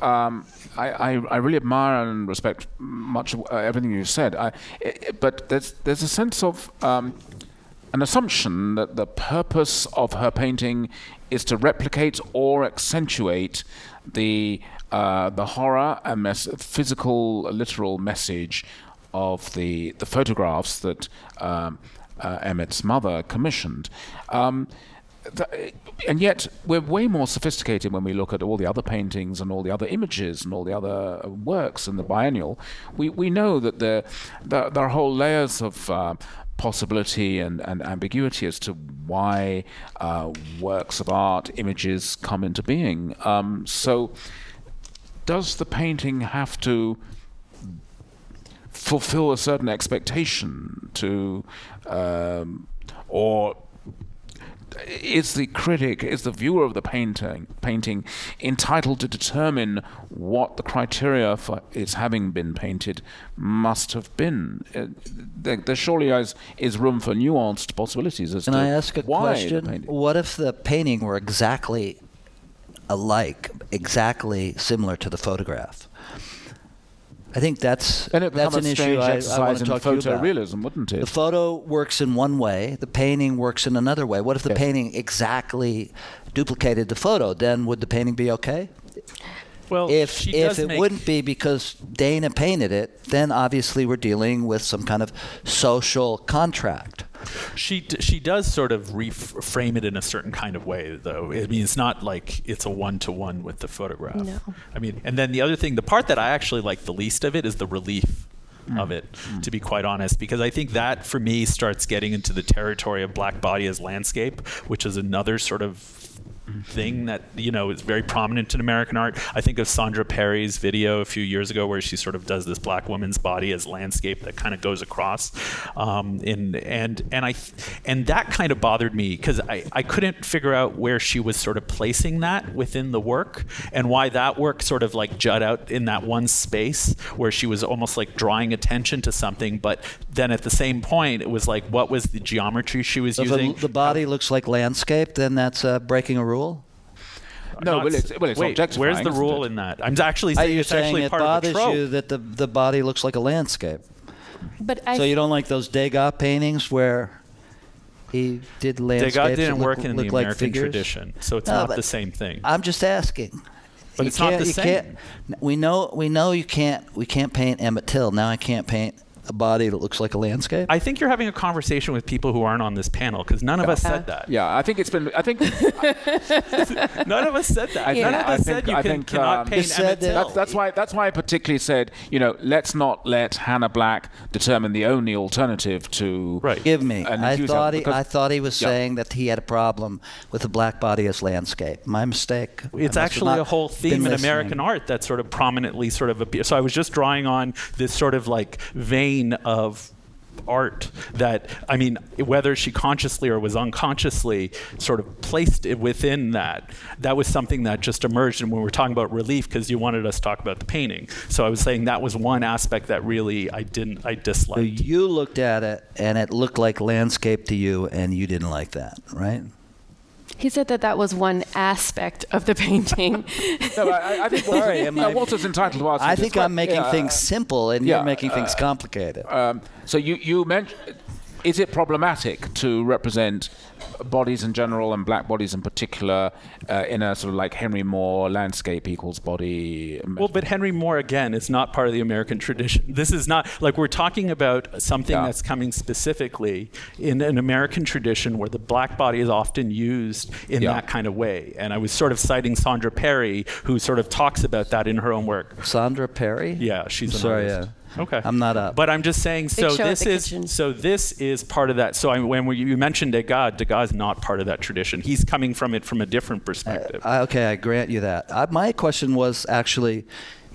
Um, I, I, I really admire and respect much of uh, everything you said. I, i but there's there's a sense of um, an assumption that the purpose of her painting is to replicate or accentuate the uh, the horror and mes- physical, literal message of the the photographs that um, uh, Emmett's mother commissioned. Um, and yet, we're way more sophisticated when we look at all the other paintings and all the other images and all the other uh, works in the biennial. We we know that there there, there are whole layers of uh, possibility and, and ambiguity as to why uh, works of art, images come into being. Um, so, does the painting have to fulfill a certain expectation to, um, or is the critic, is the viewer of the painting, painting entitled to determine what the criteria for its having been painted must have been? Uh, there, there surely is, is room for nuanced possibilities as Can I ask a question? What if the painting were exactly alike, exactly similar to the photograph? I think that's Then it that's an issue I, I want to talk to you about. photorealism, wouldn't it? The photo works in one way, the painting works in another way. What if the painting exactly duplicated the photo? Then would the painting be okay? Well, if she if it make- wouldn't be because Dana painted it, then obviously we're dealing with some kind of social contract. She she does sort of reframe it in a certain kind of way, though. I mean, it's not like it's a one to one with the photograph. No. I mean, and then the other thing, the part that I actually like the least of it is the relief mm. of it, mm. to be quite honest, because I think that for me starts getting into the territory of black body as landscape, which is another sort of thing that you know is very prominent in American art. I think of Sondra Perry's video a few years ago where she sort of does this black woman's body as landscape that kind of goes across, um, in, and and I and that kind of bothered me because I I couldn't figure out where she was sort of placing that within the work and why that work sort of like jut out in that one space where she was almost like drawing attention to something, but then at the same point it was like what was the geometry she was So using? the, the body looks like landscape, then that's uh, breaking a rule. No, Not well, it's, well, it's wait, objectifying. Where's the rule it? in that? I'm actually Are saying you it's saying actually it part of the bothers trope. you that the the body looks like a landscape? But I so you don't like those Degas paintings where he did landscapes Degas that didn't look, work in the look like American figures? tradition, so it's No, not the same thing. I'm just asking. But You it's not the same. we know we know you can't we can't paint Emmett Till. Now I can't paint a body that looks like a landscape. I think you're having a conversation with people who aren't on this panel because none of us said that. Yeah, I think it's been. I think None of us said that. I None think, of I us think, said you I can, think, cannot um, paint Emmett Till. That's, that's why. That's why I particularly said, you know, let's not let Hannah Black determine the only alternative to. Right. Give me. I thought he because- I thought he was Yeah. saying that he had a problem with the black body as landscape. My mistake. It's actually a whole theme in. American art that sort of prominently sort of appears. So I was just drawing on this sort of like vein of art that I mean whether she consciously or was unconsciously sort of placed it within that that was something that just emerged. And when we were talking about relief because you wanted us to talk about the painting. So I was saying that was one aspect that really I didn't I So disliked you looked at it and it looked like landscape to you, and you didn't like that, right? He said that that was one aspect of the painting. No, I, I think Walter, Sorry, am no, I- Walter's entitled to ask. I you this think I'm que- making yeah, things uh, simple, and yeah, you're making things uh, complicated. Um, so you you mentioned. Is it problematic to represent bodies in general and black bodies in particular uh, in a sort of like Henry Moore landscape equals body? Well, but Henry Moore again is not part of the American tradition. This is not like we're talking about something Yeah. that's coming specifically in an American tradition where the black body is often used in Yeah. that kind of way. And I was sort of citing Sondra Perry, who sort of talks about that in her own work. Sondra Perry? Yeah, she's I'm an sorry, artist. yeah. Okay. I'm not up. But I'm just saying. So show at this the is kitchen. so this is part of that. So I, when we, you mentioned Degas, Degas is not part of that tradition. He's coming from it from a different perspective. Uh, I, okay, I grant you that. I, my question was actually,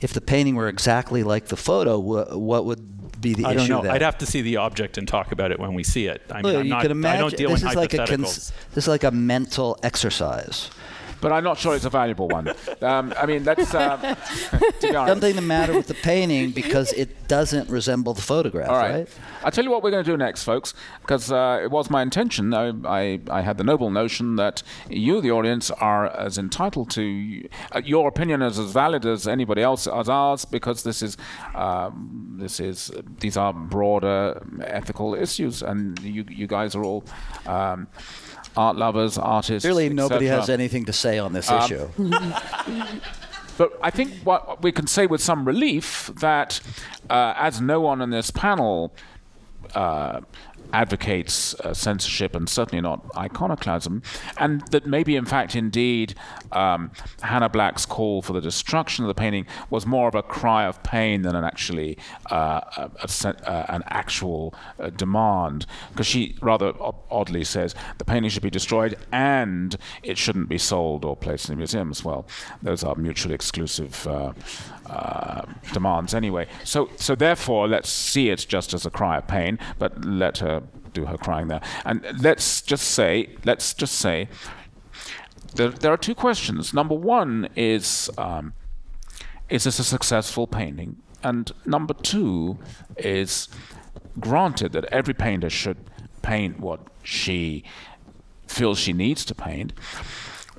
if the painting were exactly like the photo, wha- what would be the I don't know. then? I'd have to see the object and talk about it when we see it. I mean, Well, I'm you not, can imagine I don't deal this in is like a hypotheticals. cons- this is like a mental exercise. But I'm not sure it's a valuable one. Um, I mean, that's um, to be honest. Something the matter with the painting because it doesn't resemble the photograph, All right. right? I'll tell you what we're going to do next, folks, because uh, it was my intention. I, I, I had the noble notion that you, the audience, are as entitled to uh, your opinion is as valid as anybody else as ours, because this is um, this is these are broader ethical issues, and you you guys are all. Um, Art lovers, artists. Clearly, nobody has anything to say on this Um, issue. But I think what we can say with some relief that, uh, as no one on this panel uh, advocates uh, censorship and certainly not iconoclasm, and that maybe, in fact, indeed, um, Hannah Black's call for the destruction of the painting was more of a cry of pain than an actually uh, a, a, uh, an actual uh, demand, because she rather o- oddly says the painting should be destroyed and it shouldn't be sold or placed in museums. Well, those are mutually exclusive uh, demands anyway. So, so therefore, let's see it just as a cry of pain, but let her do her crying there. And let's just say, let's just say, there, there are two questions. Number one is, um, is this a successful painting? And number two is, granted that every painter should paint what she feels she needs to paint,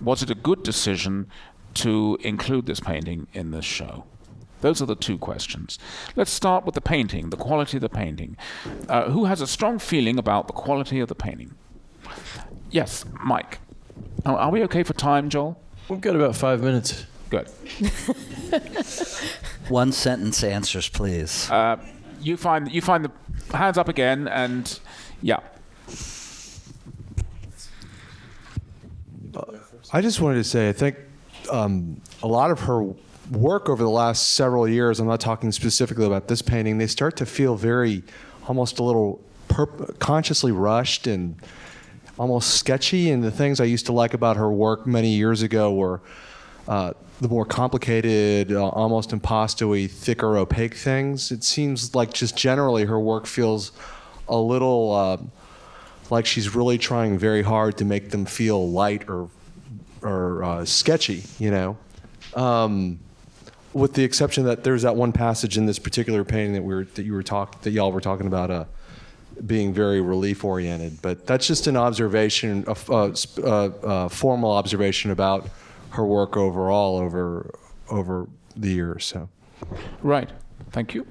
was it a good decision to include this painting in this show? Those are the two questions. Let's start with the painting, the quality of the painting. Uh, who has a strong feeling about the quality of the painting? Yes, Mike. Oh, are we okay for time, Joel? We've got about five minutes. Good. One sentence answers, please. Uh, you find you find the hands up again, and yeah. I just wanted to say, I think um, a lot of her work over the last several years, I'm not talking specifically about this painting, they start to feel very, almost a little perp- consciously rushed and almost sketchy. And the things I used to like about her work many years ago were uh, the more complicated, uh, almost impasto-y, thicker, opaque things. It seems like just generally her work feels a little uh, like she's really trying very hard to make them feel light or or uh, sketchy, you know. Um, with the exception that there's that one passage in this particular painting that we were that you were talk that y'all were talking about uh, being very relief oriented. But that's just an observation, a f- uh, sp- uh, uh, formal observation about her work overall over over the years. So. Right. Thank you.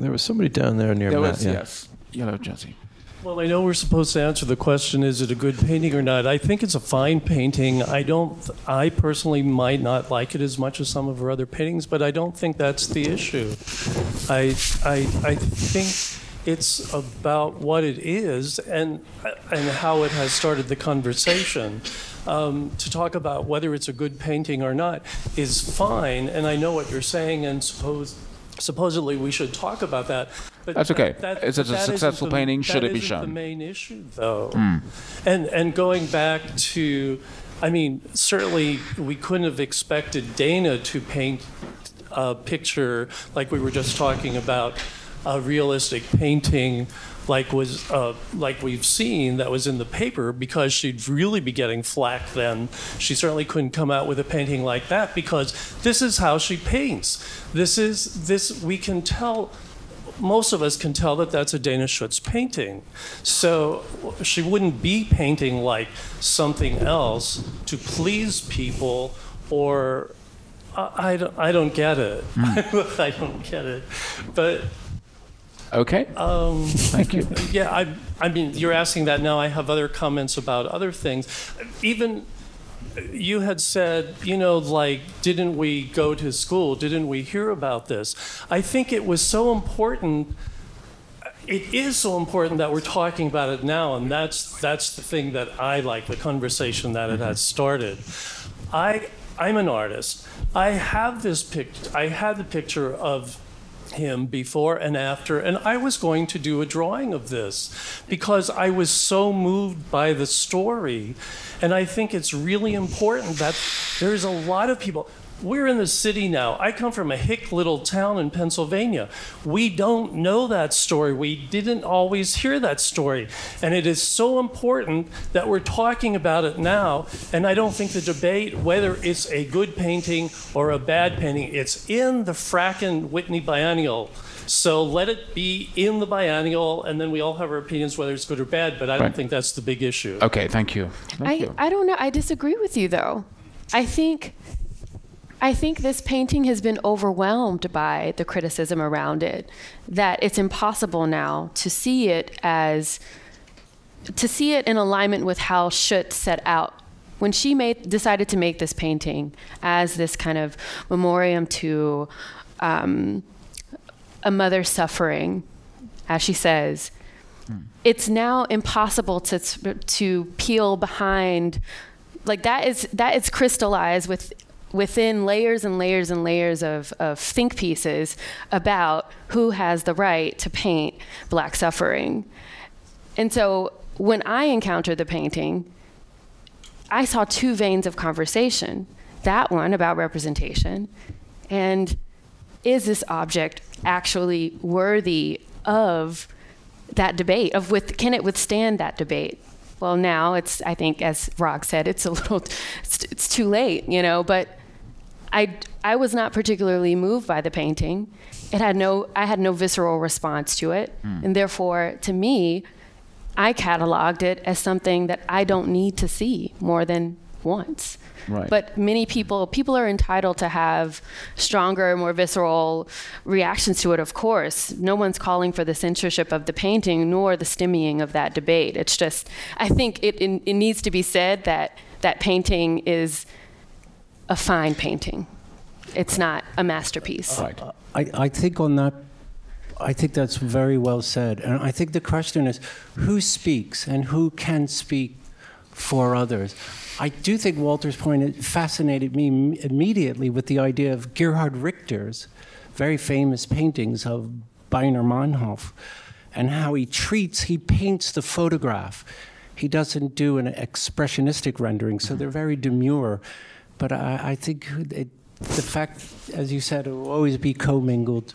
There was somebody down there near There Matt. was yeah. yes, yellow jersey. Well, I know we're supposed to answer the question: Is it a good painting or not? I think it's a fine painting. I don't. I personally might not like it as much as some of her other paintings, but I don't think that's the issue. I I I think it's about what it is and and how it has started the conversation. Um, to talk about whether it's a good painting or not is fine, and I know what you're saying, and suppose supposedly we should talk about that. But That's okay. that- Is it a successful the- painting? Should it be shown? The main issue, though, Hmm. and and going back to, I mean, certainly we couldn't have expected Dana to paint a picture like we were just talking about, a realistic painting like was uh, like we've seen that was in the paper because she'd really be getting flack then. She certainly couldn't come out with a painting like that because this is how she paints. This is this we can tell most of us can tell that that's a Dana Schutz painting. So she wouldn't be painting like something else to please people or I, I, don't, I don't get it. I don't get it. But Okay. Um, Thank you. Yeah, I, I mean, you're asking that now. I have other comments about other things. Even you had said, you know, like, didn't we go to school? Didn't we hear about this? I think it was so important. It is so important that we're talking about it now, and that's that's the thing that I like the conversation that it has started. I I'm an artist. I have this picture. I had the picture of him before and after, and I was going to do a drawing of this because I was so moved by the story. And I think it's really important that there's a lot of people. We're in the city now. I come from a hick little town in Pennsylvania. We don't know that story. We didn't always hear that story. And it is so important that we're talking about it now. And I don't think the debate, whether it's a good painting or a bad painting, it's in the frackin' Whitney Biennial. So let it be in the biennial, and then we all have our opinions whether it's good or bad, but I don't Right. think that's the big issue. Okay, thank you. Thank I, you. I don't know. I disagree with you though. I think I think this painting has been overwhelmed by the criticism around it that it's impossible now to see it as to see it in alignment with how Schutz set out when she made decided to make this painting as this kind of memoriam to um, a mother suffering, as she says, it's now impossible to to peel behind like that is that is crystallized with within layers and layers and layers of, of think pieces about who has the right to paint black suffering. And so when i encountered the painting i saw two veins of conversation. That one about representation and is this object actually worthy of that debate of with can it withstand that debate? Well now it's i think as Hrag said it's a little it's, it's too late you know but i i was not particularly moved by the painting. It had no i had no visceral response to it. Hmm. and therefore to me i cataloged it as something that i don't need to see more than once. Right. but many people people are entitled to have stronger more visceral reactions to it of course. No one's calling for the censorship of the painting nor the stemming of that debate. It's just i think it, it, it needs to be said that that painting is a fine painting it's not a masterpiece I, I think on that, I think that's very well said. And I think the question is who speaks and who can speak for others. I do think Walter's point fascinated me immediately with the idea of Gerhard Richter's very famous paintings of Baader-Meinhof and how he treats, he paints the photograph. He doesn't do an expressionistic rendering, so they're very demure. But I, I think it, the fact, as you said, it will always be commingled.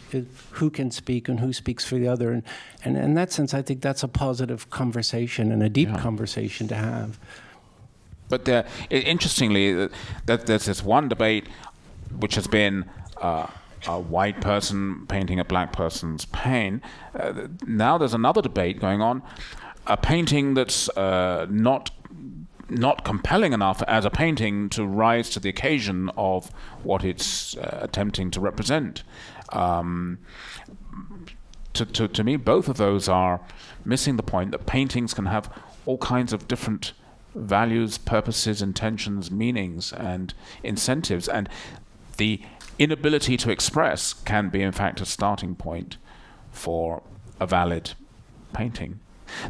Who can speak and who speaks for the other, and, and in that sense, I think that's a positive conversation and a deep conversation to have. But uh, interestingly, uh, that there's this one debate which has been uh, a white person painting a black person's pain. Uh, now there's another debate going on, a painting that's uh, not not compelling enough as a painting to rise to the occasion of what it's uh, attempting to represent. Um, to, to, to me, both of those are missing the point that paintings can have all kinds of different values, purposes, intentions, meanings, and incentives. And the inability to express can be, in fact, a starting point for a valid painting.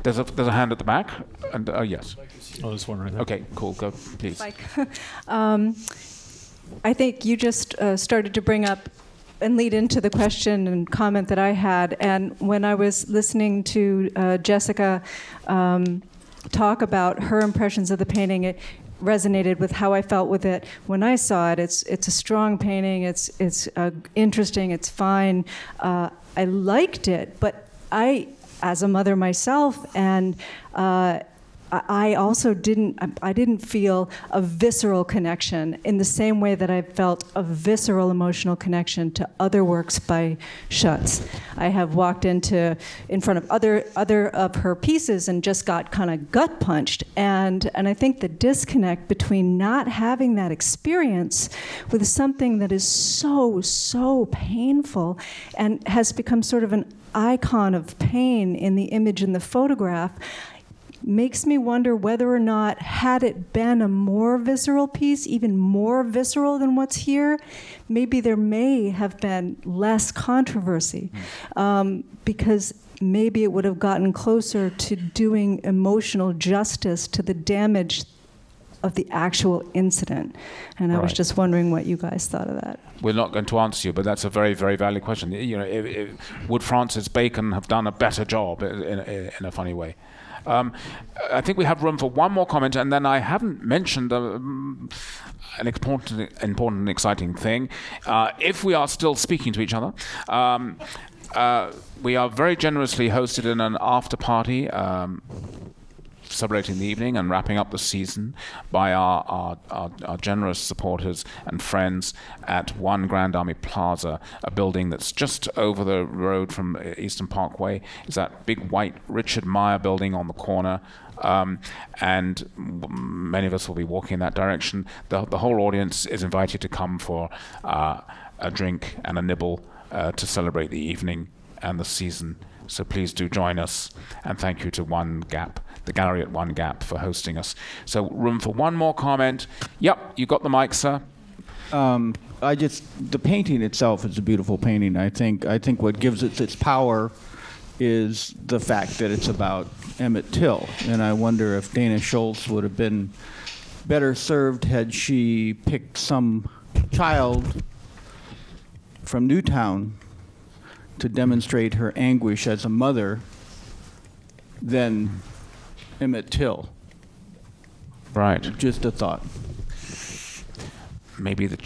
There's a, there's a hand at the back. And uh, yes. Oh, there's one right there. Okay, cool. Go, please. Um, I think you just uh, started to bring up and lead into the question and comment that I had. And when I was listening to uh, Jessica um, talk about her impressions of the painting, it resonated with how I felt with it when I saw it. It's it's a strong painting. It's it's uh, interesting. It's fine. Uh, I liked it, but I, as a mother myself, and uh, I also didn't I didn't feel a visceral connection in the same way that I felt a visceral emotional connection to other works by Schutz. I have walked into in front of other other of her pieces and just got kind of gut punched and and I think the disconnect between not having that experience with something that is so so painful and has become sort of an icon of pain in the image in the photograph makes me wonder whether or not, had it been a more visceral piece, even more visceral than what's here, maybe there may have been less controversy. Um, because maybe it would have gotten closer to doing emotional justice to the damage of the actual incident. And I was just wondering what you guys thought of that. We're not going to answer you, but that's a very, very valid question. You know, if, if, would Francis Bacon have done a better job in, in, in a funny way? Um, I think we have room for one more comment, and then I haven't mentioned um, an important, important, exciting thing. Uh, if we are still speaking to each other, um, uh, we are very generously hosted in an after party. Celebrating the evening and wrapping up the season by our, our, our, our generous supporters and friends at One Grand Army Plaza, a building that's just over the road from Eastern Parkway. It's that big white Richard Meier building on the corner. Um, and many of us will be walking in that direction. The, the whole audience is invited to come for uh, a drink and a nibble uh, to celebrate the evening and the season. So please do join us, and thank you to One Gap, the gallery at One Gap, for hosting us. So room for one more comment. Yep, you got the mic, sir. Um, I just the painting itself is a beautiful painting. I think I think what gives it its power is the fact that it's about Emmett Till, and I wonder if Dana Schutz would have been better served had she picked some child from Newtown to demonstrate her anguish as a mother than Emmett Till. Right. Just a thought. Maybe the.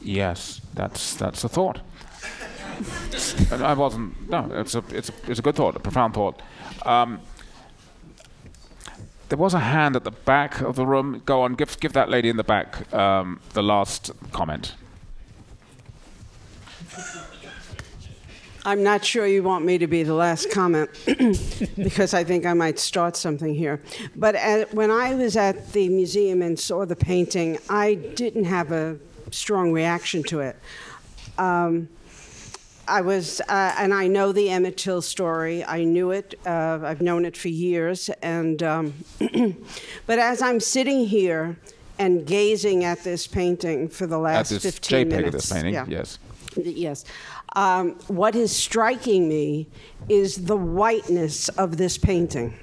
Yes, that's that's a thought. I wasn't. No, it's a it's a it's a good thought, a profound thought. Um, there was a hand at the back of the room. Go on, give give that lady in the back um, the last comment. I'm not sure you want me to be the last comment because I think I might start something here. But at, when I was at the museum and saw the painting, I didn't have a strong reaction to it. Um, I was, uh, and I know the Emmett Till story. I knew it. Uh, I've known it for years. And, um, but as I'm sitting here and gazing at this painting for the last At this 15 JPEG minutes, of this painting, yeah. yes. Yes. Um, what is striking me is the whiteness of this painting.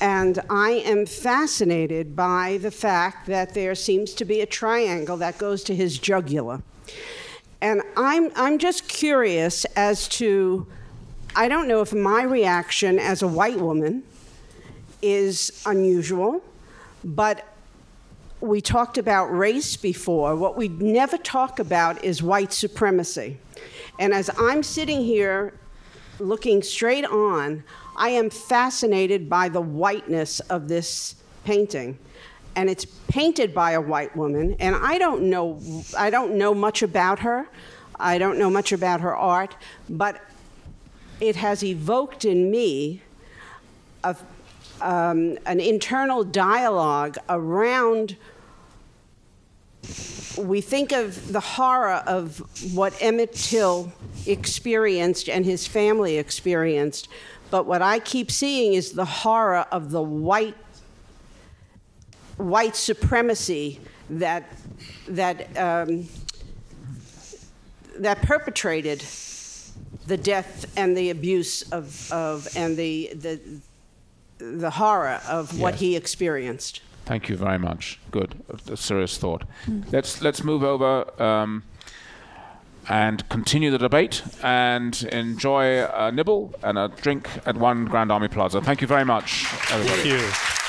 And I am fascinated by the fact that there seems to be a triangle that goes to his jugular. And I'm, I'm just curious as to, I don't know if my reaction as a white woman is unusual, but we talked about race before. What we never talk about is white supremacy. And as I'm sitting here looking straight on, I am fascinated by the whiteness of this painting. And it's painted by a white woman, and I don't know I don't know much about her. I don't know much about her art, but it has evoked in me a, um, an internal dialogue around we think of the horror of what Emmett Till experienced and his family experienced, but what I keep seeing is the horror of the white white supremacy that that um, that perpetrated the death and the abuse of, of and the the the horror of what Yes. he experienced. Thank you very much. Good, a, a serious thought. Mm. Let's let's move over um, and continue the debate and enjoy a nibble and a drink at One Grand Army Plaza. Thank you very much, everybody. Thank you.